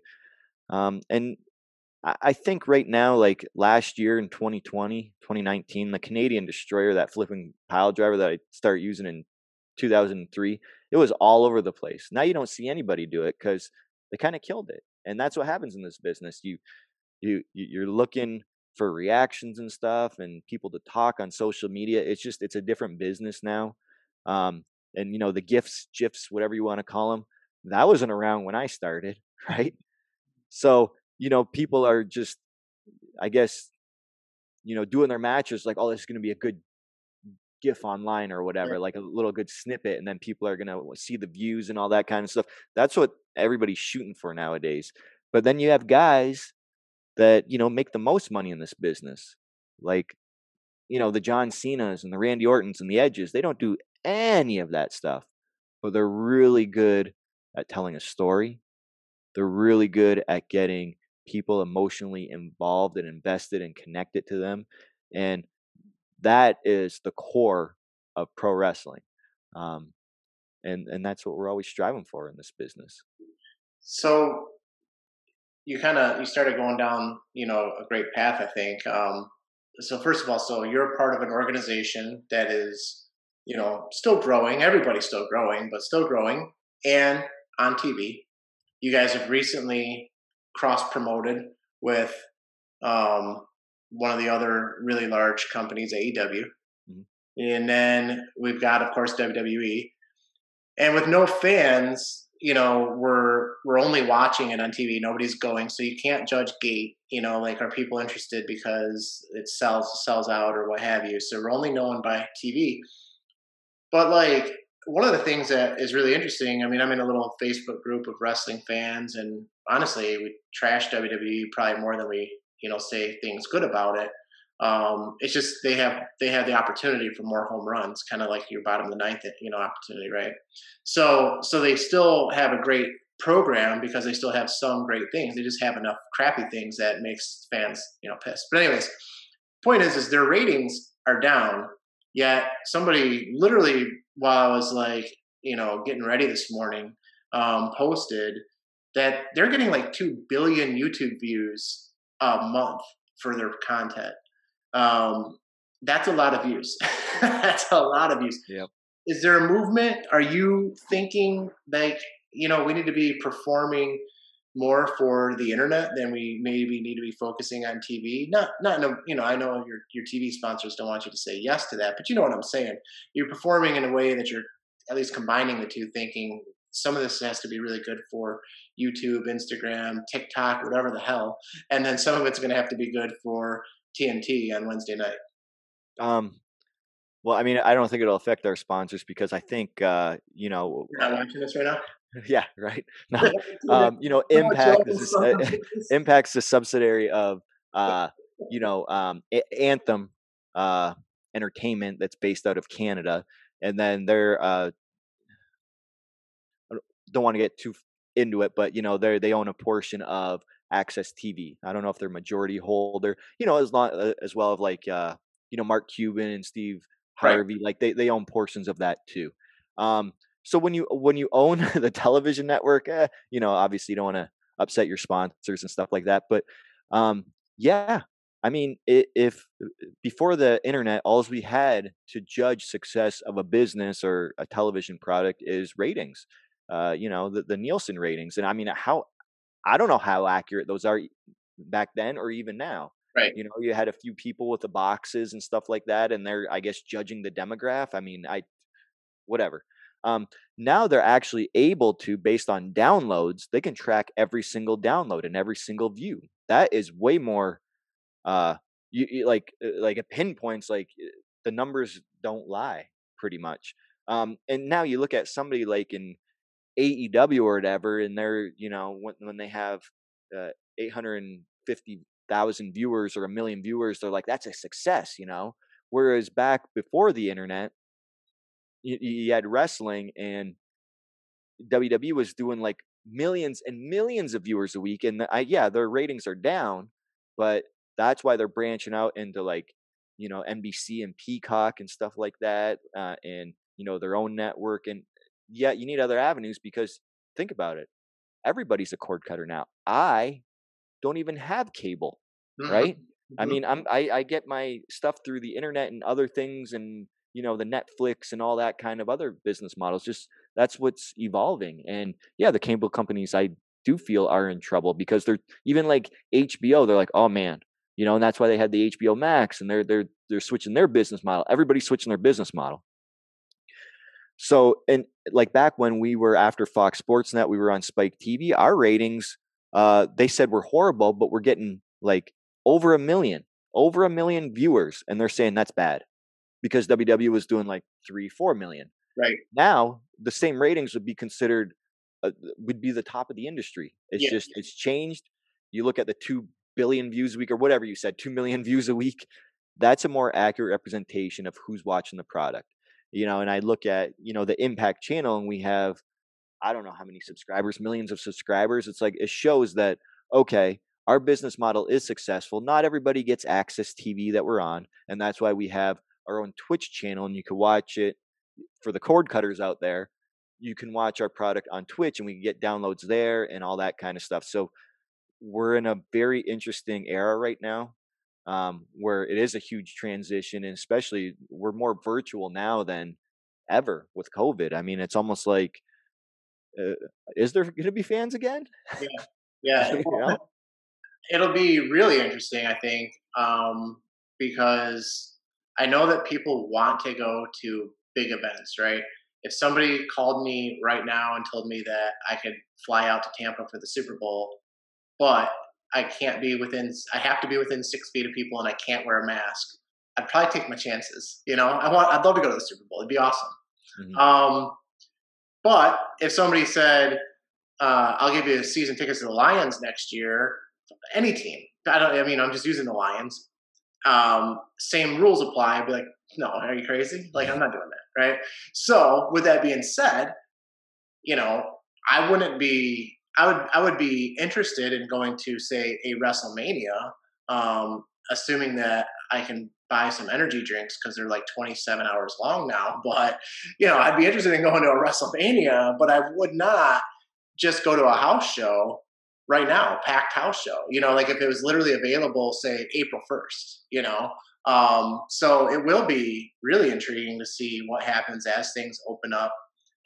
um and I, I think right now like last year in 2020 2019 the canadian destroyer that flipping pile driver that i started using in 2003 it was all over the place. Now you don't see anybody do it because they kind of killed it and that's what happens in this business. You you you're looking for reactions and stuff and people to talk on social media it's just it's a different business now um and you know the gifts gifs whatever you want to call them that wasn't around when i started [laughs] right? So you know people are just i guess you know doing their matches like oh this is going to be a good gif online or whatever like a little good snippet and then people are going to see the views and all that kind of stuff. That's what everybody's shooting for nowadays. But then you have guys that you know make the most money in this business. Like you know the john cenas and the randy ortons and the edges they don't do any of that stuff but they're really good at telling a story. They're really good at getting people emotionally involved and invested and connected to them and that is the core of pro wrestling um, and and that's what we're always striving for in this business. So you kind of you started going down you know a great path i think um, so first of all so you're part of an organization that is you know still growing everybody's still growing but still growing and on tv you guys have recently cross promoted with um, one of the other really large companies, AEW. Mm-hmm. And then we've got, of course, WWE. And with no fans, you know we're we're only watching it on TV. Nobody's going, so you can't judge gate. You know, like are people interested because it sells sells out or what have you. So we're only known by TV. But like one of the things that is really interesting. I mean, I'm in a little Facebook group of wrestling fans, and honestly, we trash WWE probably more than we you know say things good about it. Um, it's just they have they have the opportunity for more home runs, kind of like your bottom of the ninth, you know, opportunity, right? So so they still have a great program because they still have some great things. They just have enough crappy things that makes fans, you know, pissed. But anyways, point is, is their ratings are down. Yet somebody literally, while I was like, you know, getting ready this morning, um, posted that they're getting like two billion YouTube views a month for their content um, that's a lot of views. [laughs] that's a lot of views. Yep. Is there a movement? Are you thinking like you know we need to be performing more for the internet than we maybe need to be focusing on TV? Not not in a, you know I know your your TV sponsors don't want you to say yes to that, but you know what I'm saying. You're performing in a way that you're at least combining the two, thinking some of this has to be really good for YouTube, Instagram, TikTok, whatever the hell, and then some of it's going to have to be good for TNT on Wednesday night? Um, well, I mean, I don't think it'll affect our sponsors because I think, uh, you know, you're not watching this right now. [laughs] Yeah, right. [laughs] No, [laughs] um, you know, Impact is uh, Impact's a subsidiary of, uh, you know, um, Anthem uh, Entertainment that's based out of Canada, and then they're uh, don't want to get too into it, but you know, they they own a portion of AXS TV. I don't know if they're majority holder, you know, as long uh, as well of like uh, you know Mark Cuban and Steve Harvey, right. like they they own portions of that too. Um, so when you when you own [laughs] the television network, eh, you know, obviously you don't want to upset your sponsors and stuff like that, but um, yeah, I mean, if uh, before the internet, all we had to judge success of a business or a television product is ratings. Uh, you know, the, the Nielsen ratings, and I mean, how I don't know how accurate those are back then or even now. Right. You know, you had a few people with the boxes and stuff like that, and they're, I guess, judging the demograph. I mean, I, whatever. Um, now they're actually able to, based on downloads, they can track every single download and every single view. That is way more, uh, you, you like, uh, like it pinpoints like uh, the numbers don't lie pretty much. Um, and now you look at somebody like in AEW or whatever, and they're you know when when they have uh, eight hundred and fifty thousand viewers or a million viewers, they're like that's a success, you know. Whereas back before the internet, you, you had wrestling and WWE was doing like millions and millions of viewers a week, and I, yeah, their ratings are down, but that's why they're branching out into like you know NBC and Peacock and stuff like that, uh, and you know their own network and yeah, you need other avenues because think about it. Everybody's a cord cutter now. I don't even have cable, mm-hmm. right? Mm-hmm. I mean, I'm I, I get my stuff through the internet and other things and you know the Netflix and all that kind of other business models. Just that's what's evolving. And yeah, the cable companies I do feel are in trouble because they're even like HBO. They're like, oh man, you know, and that's why they had the HBO Max and they're they're they're switching their business model. Everybody's switching their business model. So, and like back when we were after Fox Sports Net, we were on Spike TV. Our ratings, uh, they said were horrible, but we're getting like over a million, over a million viewers, and they're saying that's bad because WWE was doing like three, four million. Right now, the same ratings would be considered uh, would be the top of the industry. It's yeah. just it's changed. You look at the two billion views a week or whatever you said, two million [laughs] views a week. That's a more accurate representation of who's watching the product you know, and I look at, you know, the impact channel and we have, I don't know how many subscribers, millions of subscribers. It's like, it shows that, okay, our business model is successful. Not everybody gets AXS TV that we're on. And that's why we have our own Twitch channel and you can watch it for the cord cutters out there. You can watch our product on Twitch and we can get downloads there and all that kind of stuff. So we're in a very interesting era right now um, where it is a huge transition, and especially we're more virtual now than ever with COVID. I mean, it's almost like, uh, is there going to be fans again? Yeah, [laughs] yeah. you know? [laughs] It'll be really interesting, I think, um, because I know that people want to go to big events, right? if somebody called me right now and told me that I could fly out to Tampa for the Super Bowl, but I can't be within, I have to be within six feet of people and I can't wear a mask, I'd probably take my chances. You know, I want, I'd love to go to the Super Bowl. It'd be awesome. Mm-hmm. Um, but if somebody said, uh, I'll give you a season tickets to the Lions next year, any team, I don't, I mean, I'm just using the Lions. Um, same rules apply. I'd be like, no, are you crazy? Like, I'm not doing that. Right. So with that being said, you know, I wouldn't be, I would, I would be interested in going to say a WrestleMania, um, assuming that I can buy some energy drinks because they're like 27 hours long now. [laughs] But, you know, I'd be interested in going to a WrestleMania, but I would not just go to a house show right now, packed house show. You know, like if it was literally available, say April 1st, you know. Um, so it will be really intriguing to see what happens as things open up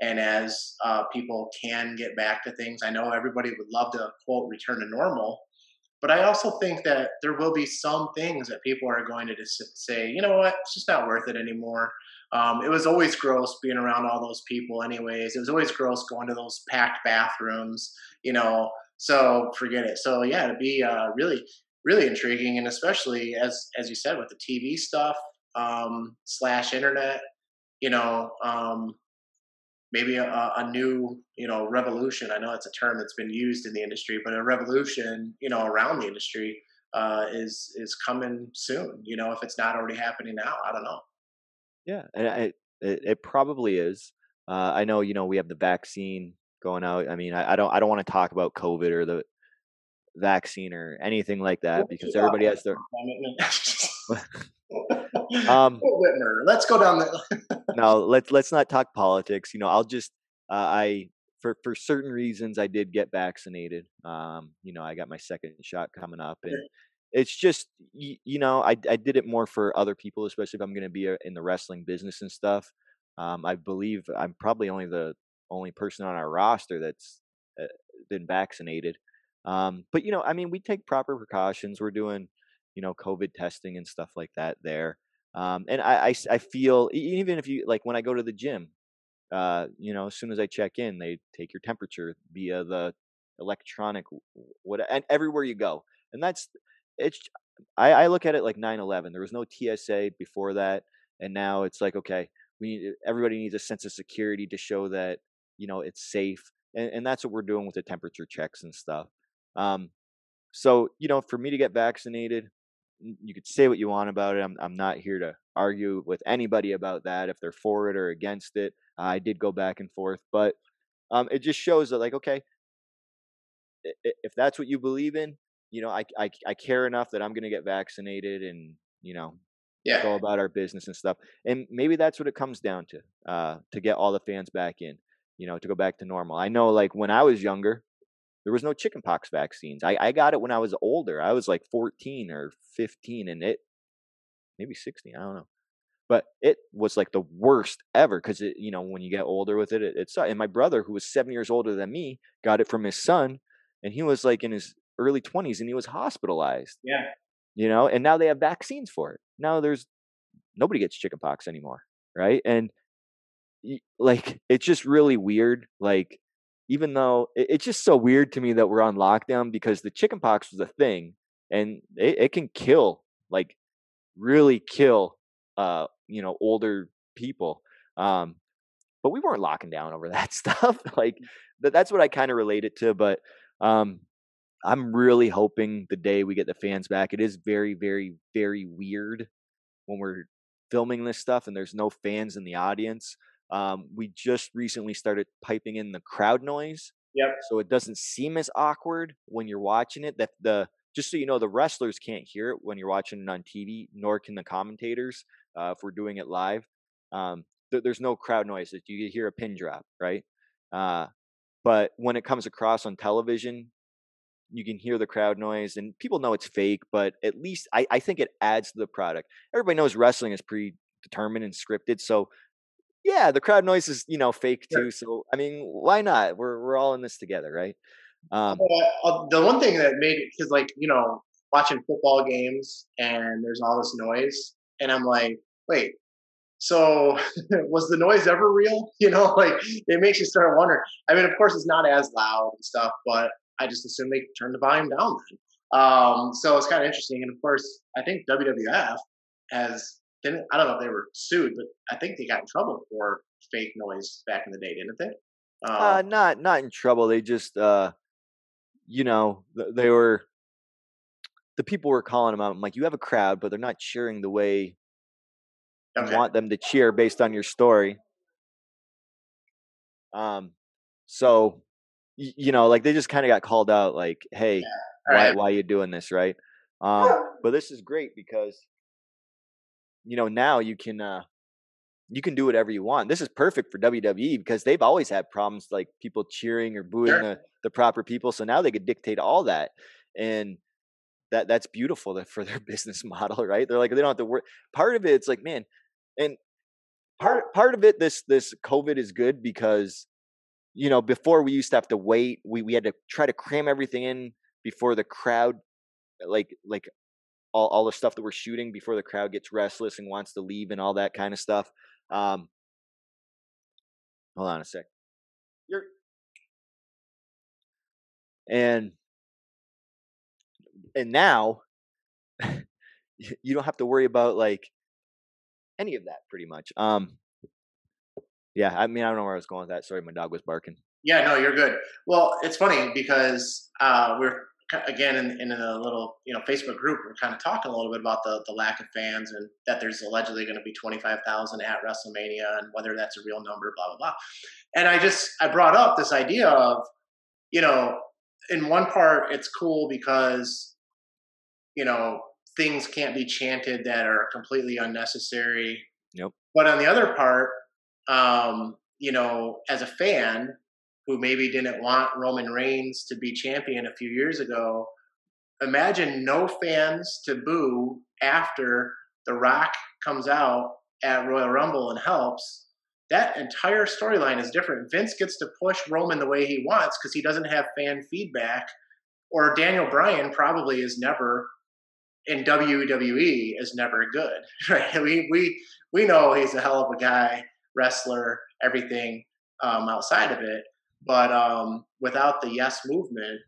and as uh, people can get back to things. I know everybody would love to quote return to normal, but I also think that there will be some things that people are going to just say, you know what, it's just not worth it anymore. Um, it was always gross being around all those people, anyways. It was always gross going to those packed bathrooms, you know. So forget it. So yeah, to be uh, really, really intriguing, and especially as as you said with the TV stuff um, slash internet, you know, um, maybe a, a, new you know revolution. I know it's a term that's been used in the industry, but a revolution, you know, around the industry uh, is is coming soon. You know, if it's not already happening now, I don't know. Yeah, and it, it, it probably is. Uh, I know, you know, we have the vaccine going out. I mean, I, I don't, I don't want to talk about COVID or the vaccine or anything like that because everybody has their. [laughs] [laughs] um, Whitmer, let's go down there. [laughs] no, let's let's not talk politics. You know, I'll just uh, I for for certain reasons I did get vaccinated. Um, you know, I got my second shot coming up, and it's just you, you know I I did it more for other people, especially if I'm going to be uh, in the wrestling business and stuff. Um, I believe I'm probably only the only person on our roster that's been vaccinated. Um, but you know, I mean, we take proper precautions. We're doing, you know, COVID testing and stuff like that there. Um, and I, I, I feel even if you like when I go to the gym, uh, you know, as soon as I check in, they take your temperature via the electronic what and everywhere you go. And that's it's I, I look at it like 9/11. There was no TSA before that, and now it's like okay, we need everybody needs a sense of security to show that you know it's safe, and, and that's what we're doing with the temperature checks and stuff. Um, so you know, for me to get vaccinated, you could say what you want about it. I'm I'm not here to argue with anybody about that if they're for it or against it. Uh, I did go back and forth, but um, it just shows that like okay, if that's what you believe in, you know, I I, I care enough that I'm going to get vaccinated and you know yeah. go about our business and stuff. And maybe that's what it comes down to uh, to get all the fans back in, you know, to go back to normal. I know like when I was younger, there was no chickenpox vaccines. I, I got it when I was older. I was like 14 or 15 and it, maybe 16, I don't know. But it was like the worst ever because, it, you know, when you get older with it, it, it's, and my brother, who was seven years older than me, got it from his son and he was like in his early 20s and he was hospitalized. Yeah. You know, and now they have vaccines for it. Now there's nobody gets chickenpox anymore. Right. And like, it's just really weird. Like, even though it, it's just so weird to me that we're on lockdown because the chickenpox was a thing and it, it can kill like really kill uh you know older people um but we weren't locking down over [laughs] that stuff like that, that's what i kind of relate it to but um i'm really hoping the day we get the fans back it is very very very weird when we're filming this stuff and there's no fans in the audience um, we just recently started piping in the crowd noise. Yep. So it doesn't seem as awkward when you're watching it. That the just so you know, the wrestlers can't hear it when you're watching it on TV, nor can the commentators uh, if we're doing it live. Um, th- there's no crowd noise. You hear a pin drop, right? Uh, but when it comes across on television, you can hear the crowd noise, and people know it's fake. But at least I, I think it adds to the product. Everybody knows wrestling is predetermined and scripted, so yeah, the crowd noise is you know fake too. So I mean, why not? We're we're all in this together, right? Um, uh, the one thing that made it because like you know watching football games and there's all this noise, and I'm like, wait, so [laughs] was the noise ever real? [laughs] You know, like it makes you start wondering. I mean, of course, it's not as loud and stuff, but I just assume they turned the volume down then. Um, so it's kind of interesting. And of course, I think WWF has didn't I don't know if they were sued, but I think they got in trouble for fake noise back in the day, didn't they? Um, uh, not not in trouble. They just uh, you know they were the people were calling them out. I'm like, you have a crowd, but they're not cheering the way okay. you want them to cheer based on your story. Um, so you know, like they just kind of got called out, like, hey, yeah. why right. why are you doing this, right? Um, [laughs] but this is great because you know now you can uh you can do whatever you want. This is perfect for WWE because they've always had problems like people cheering or booing sure. the, the proper people. So now they could dictate all that. And that that's beautiful for their [laughs] business model, right? They're like they don't have to work. Part of it, it's like, man, and part part of it, this this COVID is good because you know before we used to have to wait. We we had to try to cram everything in before the crowd, like like all, all the stuff that we're shooting before the crowd gets restless and wants to leave and all that kind of stuff. Um, hold on a sec. You're and and now [laughs] you don't have to worry about like any of that pretty much. Um, yeah, I mean, I don't know where I was going with that. Sorry, my dog was barking. Yeah, no, you're good. Well, it's funny because uh, we're again in, in a little you know Facebook group, we're kind of talking a little bit about the the lack of fans and that there's allegedly going to be 25,000 at WrestleMania and whether that's a real number, blah blah blah. And I just I brought up this idea of you know in one part it's cool because you know things can't be chanted that are completely unnecessary. Yep. But on the other part, um, you know, as a fan, who maybe didn't want Roman Reigns to be champion a few years ago, imagine no fans to boo after The Rock comes out at Royal Rumble and helps. That entire storyline is different. Vince gets to push Roman the way he wants because he doesn't have fan feedback. Or Daniel Bryan probably is never in WWE is never good, [laughs] right? We we we know he's a hell of a guy, wrestler, everything um, outside of it. But um, without the Yes movement,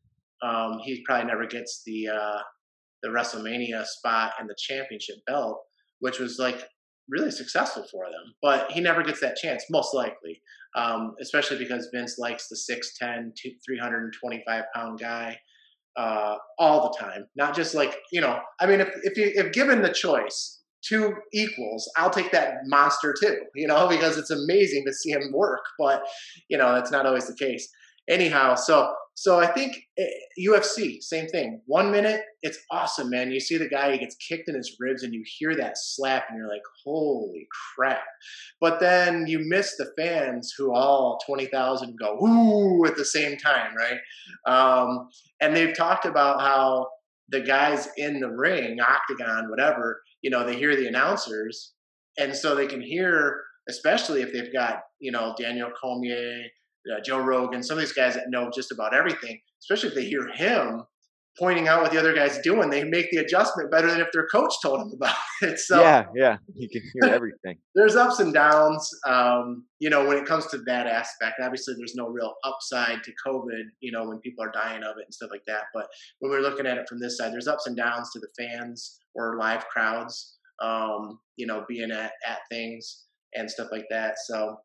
um, he probably never gets the uh, the WrestleMania spot and the championship belt, which was like really successful for them. But he never gets that chance, most likely, um, especially because Vince likes the 6'10", 325 pound guy uh, all the time. Not just like you know. I mean, if if you if given the choice, two equals, I'll take that monster too, you know, [laughs] because it's amazing to see him work, but you know, that's not always the case. Anyhow, so so I think UFC, eh, same thing. One minute, it's awesome, man. You see the guy, he gets kicked in his ribs, and you hear that slap, and you're like, holy crap. But then you miss the fans who all 20,000 go, ooh, at the same time, right? Um, and they've talked about how the guys in the ring, octagon, whatever, you know, they hear the announcers, and so they can hear, especially if they've got you know Daniel Cormier, uh, Joe Rogan, some of these guys that know just about everything. Especially if they hear him pointing out what the other guy's doing, they make the adjustment better than if their coach told them about [laughs] it. So yeah, yeah, you can hear [laughs] everything. there's ups and downs. Um, you know, when it comes to that aspect, obviously there's no real upside to COVID. You know, when people are dying of it and stuff like that. But when we're looking at it from this side, there's ups and downs to the fans or live crowds. Um, you know, being at at things and stuff like that. So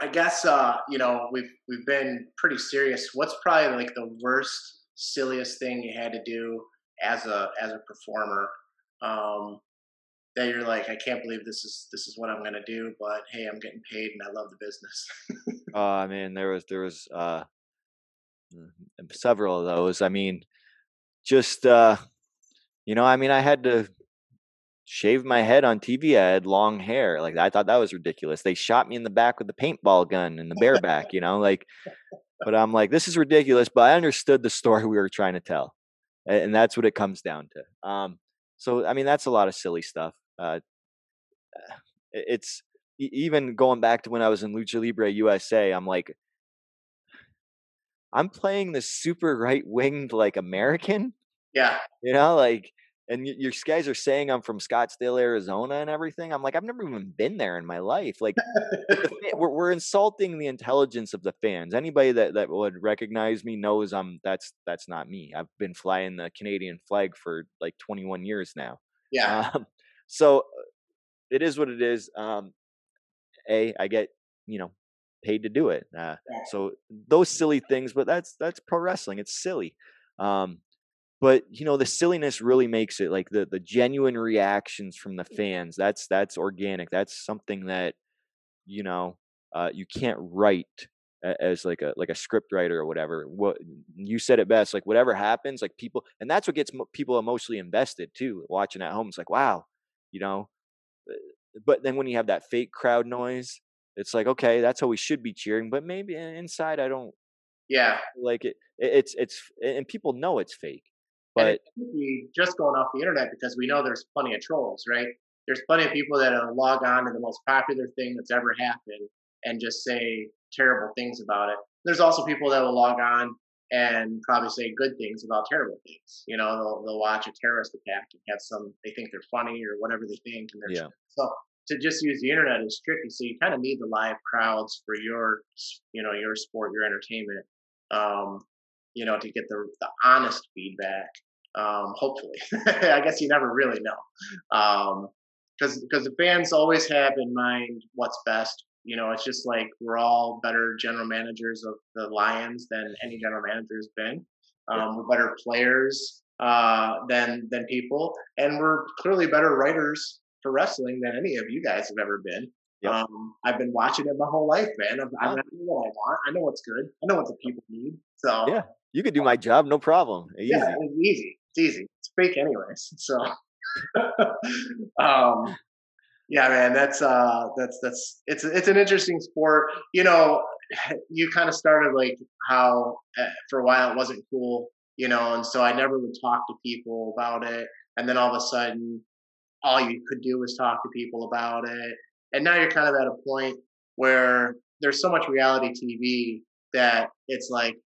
I guess uh, you know we've we've been pretty serious. What's probably like the worst silliest thing you had to do as a as a performer um, that you're like, I can't believe this is this is what I'm gonna do, but hey, I'm getting paid and I love the business. Oh, uh, I mean, there was there was uh, mm, several of those. I mean, just uh, you know, I mean, I had to shave my head on TV. I had long hair. Like I thought that was ridiculous. They shot me in the back with a paintball gun and the bareback. You know, like but I'm like, this is ridiculous. But I understood the story [laughs] we were trying to tell, and that's what it comes down to. Um, so I mean, that's a lot of silly stuff. Uh, [sighs] it's even going back to when I was in Lucha Libre USA. I'm like, I'm playing the super right winged like American. Yeah. You know, like and your guys are saying I'm from Scottsdale, Arizona, and everything. I'm like, I've never even been there in my life. Like, [laughs] we're, we're insulting the intelligence of the fans. Anybody that that would recognize me knows I'm that's that's not me. I've been flying the Canadian flag for like 21 years now. Yeah. Um, so uh, it is what it is. Um, a, I get you know paid to do it. Uh, so those silly things, but that's that's pro wrestling. It's silly. Um, but you know the silliness really makes it like the the genuine reactions from the fans. That's that's organic. That's something that you know uh, you can't write as like a like a script writer or whatever. What you said it best. Like whatever happens, like people, and that's what gets people emotionally invested too. Watching at home, it's like wow, you know. Uh, but then when you have that fake crowd noise, it's like okay, that's how we should be cheering. But maybe inside, I don't. Yeah. Like it, it's it's and people know it's fake. But just going off the internet because we know there's plenty of trolls, right? There's plenty of people that will log on to the most popular thing that's ever happened and just say terrible things about it. There's also people that will log on and probably say good things about terrible things. You know, they'll, they'll watch a terrorist attack and have some, they think they're funny or whatever they think. And they're yeah. So to just use the internet is tricky. So you kind of need the live crowds for your, you know, your sport, your entertainment, um, you know, to get the, the honest feedback. Um, hopefully, [laughs] I guess you never really know. Um, because because the fans always have in mind what's best you know, it's just like we're all better general managers of the Lions than any general manager has been. Um, we're better players uh, than than people, and we're clearly better writers for wrestling than any of you guys have ever been. Yep. Um, I've been watching it my whole life, man. I know what I want. I know what's good. I know what the people need. So yeah, you could do my job, no problem. Easy. Yeah, it's easy. It's easy. It's fake, anyways. [laughs] So, um, yeah, man, that's uh, that's that's it's it's an interesting sport. You know, [laughs] you kind of started like how uh, for a while it wasn't cool, you know, and so I never would talk to people about it, and then all of a sudden, all you could do was talk to people about it, and now you're kind of at a point where there's so much reality TV that it's like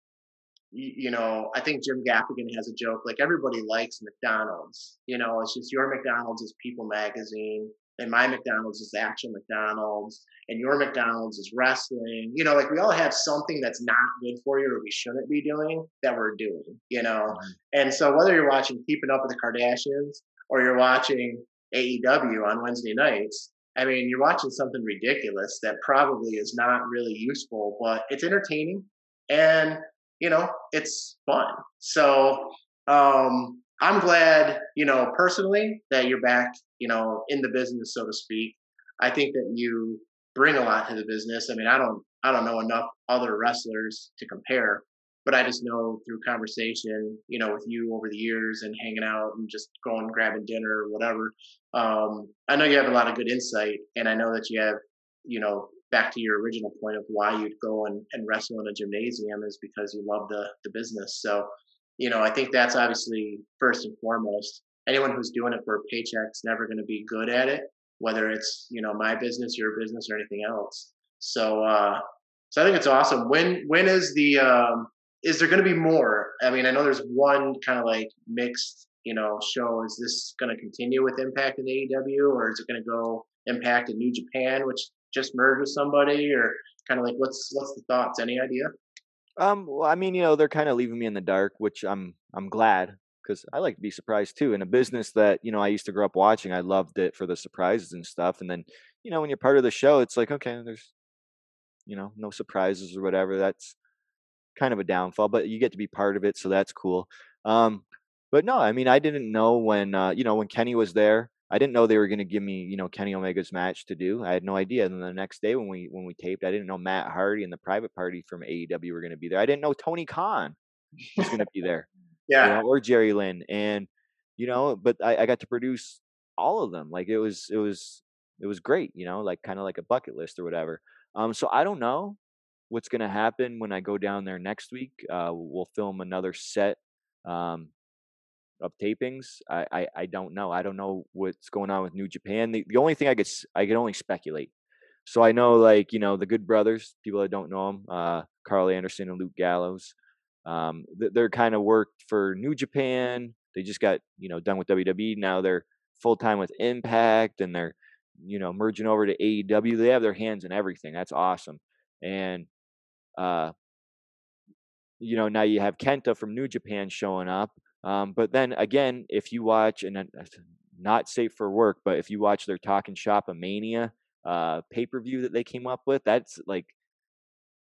you, know, I think Jim Gaffigan has a joke like everybody likes McDonald's. You know, it's just your McDonald's is People Magazine and my McDonald's is actual McDonald's, and your McDonald's is wrestling. You know, like we all have something that's not good for you or we shouldn't be doing that we're doing, you know? Mm-hmm. And so whether you're watching Keeping Up with the Kardashians or you're watching AEW on Wednesday nights, I mean, you're watching something ridiculous that probably is not really useful, but it's entertaining and, you know, it's fun. So, um, I'm glad, you know, personally that you're back, you know, in the business, so to speak. I think that you bring a lot to the business. I mean, I don't, I don't know enough other wrestlers to compare, but I just know through conversation, you know, with you over the years and hanging out and just going grabbing dinner or whatever. Um, I know you have a lot of good insight, and I know that you have, you know, back to your original point of why you'd go and, and wrestle in a gymnasium is because you love the the business. So you know, I think that's obviously first and foremost. Anyone who's doing it for a paycheck is never going to be good at it, whether it's you know my business, your business, or anything else. So, uh, so I think it's awesome. When when is the um, is there going to be more? I mean, I know there's one kind of like mixed, you know, show. Is this going to continue with Impact and AEW, or is it going to go Impact and New Japan, which just merge with somebody, or kind of like what's what's the thoughts? Any idea? Um, well, I mean, you know, they're kind of leaving me in the dark, which I'm I'm glad because I like to be surprised too. In a business that you know I used to grow up watching, I loved it for the surprises and stuff. And then you know when you're part of the show, it's like okay, there's you know no surprises or whatever. That's kind of a downfall, but you get to be part of it, so that's cool. Um, but no, I mean, I didn't know when uh, you know when Kenny was there. I didn't know they were going to give me, you know, Kenny Omega's match to do. I had no idea. And then the next day when we when we taped, I didn't know Matt Hardy and the private party from AEW were going to be there. I didn't know Tony Khan was going to be there. [laughs] yeah. You know, or Jerry Lynn. And, you know, but I, I got to produce all of them. Like it was it was it was great, you know, like kind of like a bucket list or whatever. Um, so I don't know what's going to happen when I go down there next week. Uh, we'll film another set. Um, of tapings. I, I, I don't know. I don't know what's going on with New Japan. The, the only thing I could I can only speculate. So I know like you know the Good Brothers. People that don't know them, uh, Karl Anderson and Luke Gallows. Um, they're kind of worked for New Japan they just got you know done with WWE. Now they're full time with Impact, and they're you know merging over to AEW. They have their hands in everything. That's awesome. And uh, you know now you have Kenta from New Japan showing up. Um, but then again, if you watch and not safe for work, but if you watch their Talk 'N Shop a Mania uh, pay per view that they came up with, that's like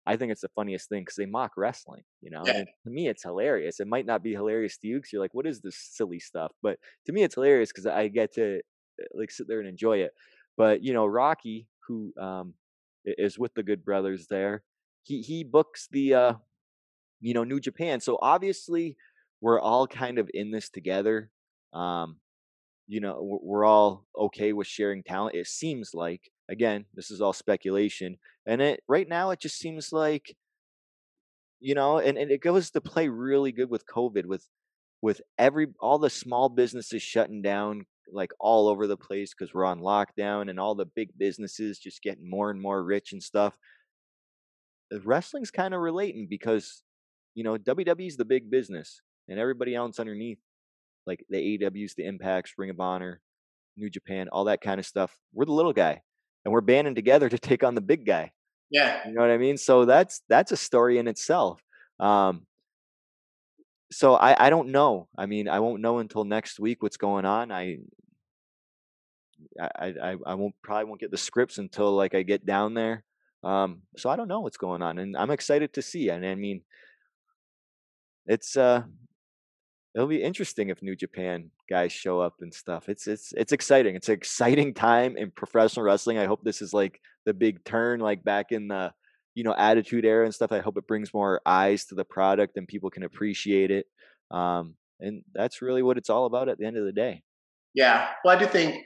I think it's the funniest thing because they mock wrestling, you know. Yeah. And to me, it's hilarious. It might not be hilarious to you because you're like, "What is this silly stuff?" But to me, it's hilarious because I get to eh, like sit there and enjoy it. But you know, Rocky, who um, is with the Good Brothers, there, he he books the uh, you know New Japan. So obviously, we're all kind of in this together. Um, you know, we're all okay with sharing talent. It seems like again, this is all speculation. And it right now it just seems like you know, and, and it goes to play really good with COVID with with every all the small businesses shutting down like all over the place because we're on lockdown and all the big businesses just getting more and more rich and stuff. Wrestling's kind of relating because you know WWE's the big business and everybody else underneath, like the AEWs, the Impacts, Ring of Honor, New Japan, all that kind of stuff. We're the little guy and we're banding together [laughs] to take on the big guy. Yeah. You know what I mean? So that's that's a story in itself. Um so I I don't know. I mean, I won't know until next week what's going on. I I I, I won't probably won't get the scripts until like I get down there. Um so I don't know what's going on and I'm excited to see. And I mean it's uh it'll be interesting if New Japan guys show up and stuff. It's it's it's exciting. It's an exciting [laughs] time in professional wrestling. I hope this is like the big turn, like back in the you know attitude era and stuff. I hope it brings more eyes to the product and people can appreciate it. Um, and that's really what it's all about at the end of the day. Yeah, well, I do think,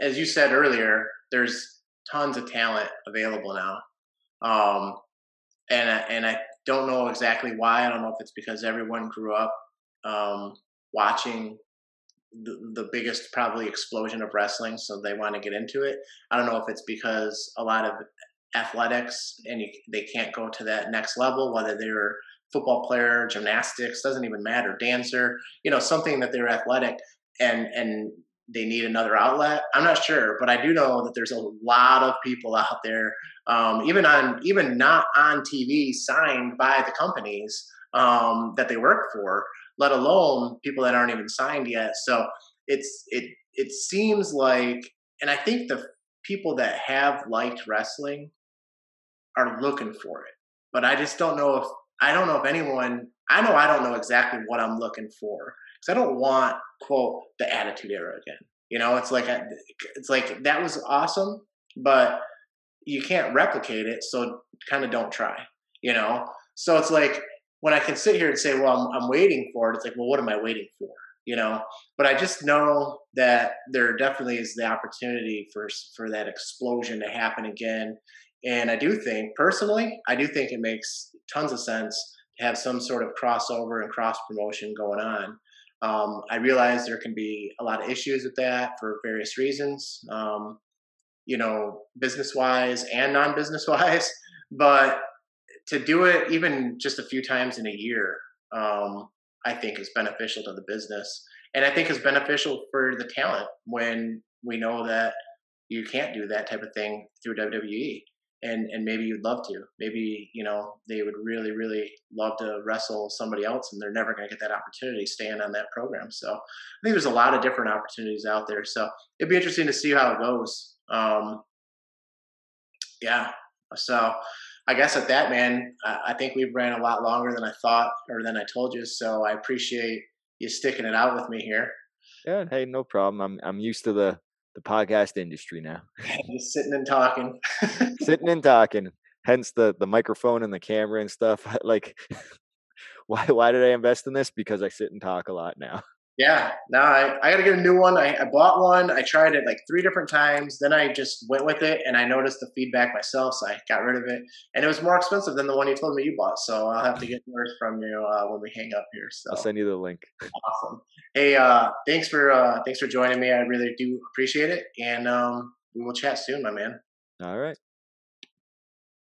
as you said earlier, there's tons of talent available now. Um, and and I don't know exactly why. I don't know if it's because everyone grew up um, watching the, the biggest probably explosion of wrestling, so they want to get into it. I don't know if it's because a lot of athletics and you, they can't go to that next level, whether they're football player, gymnastics, doesn't even matter, dancer, you know, something that they're athletic and and they need another outlet. I'm not sure, but I do know that there's a lot of people out there, um, even on even not on TV, signed by the companies um, that they work for, let alone people that aren't even signed yet. So it's it it seems like, and I think the people that have liked wrestling are looking for it, but I just don't know if I don't know if anyone. I know I don't know exactly what I'm looking for because I don't want quote the attitude era again. You know, it's like it's like that was awesome, but you can't replicate it, so kind of don't try. You know, so it's like when I can sit here and say, well, I'm, I'm waiting for it, it's like, well, what am I waiting for? You know, but I just know that there definitely is the opportunity for for that explosion to happen again. And I do think, personally, I do think it makes tons of sense to have some sort of crossover and cross promotion going on. Um, I realize there can be a lot of issues with that for various reasons, um, you know, business wise and non business wise. [laughs] But to do it even just a few times in a year, um, I think is beneficial to the business, and I think is beneficial for the talent when we know that you can't do that type of thing through WWE. And, and maybe you'd love to. Maybe you know they would really, really love to wrestle somebody else, and they're never going to get that opportunity staying on that program. So I think there's a lot of different opportunities out there. So it'd be interesting to see how it goes. Um, yeah. So I guess at that, man, I think we've ran a lot longer than I thought or than I told you. So I appreciate you sticking it out with me here. Yeah, hey, no problem. I'm I'm used to the the podcast industry now. [laughs] [laughs] Just sitting and talking. [laughs] sitting and talking. Hence the the microphone and the camera and stuff. Like why why did I invest in this? Because I sit and talk a lot now. Yeah, no, I, I got to get a new one. I, I bought one. I tried it like three different times. Then I just went with it and I noticed the feedback myself. So I got rid of it. And it was more expensive than the one you told me you bought. So I'll have to get [laughs] yours from you uh, when we hang up here. So I'll send you the link. Awesome. Hey, uh, thanks for uh, thanks for joining me. I really do appreciate it. And um, we will chat soon, my man. All right.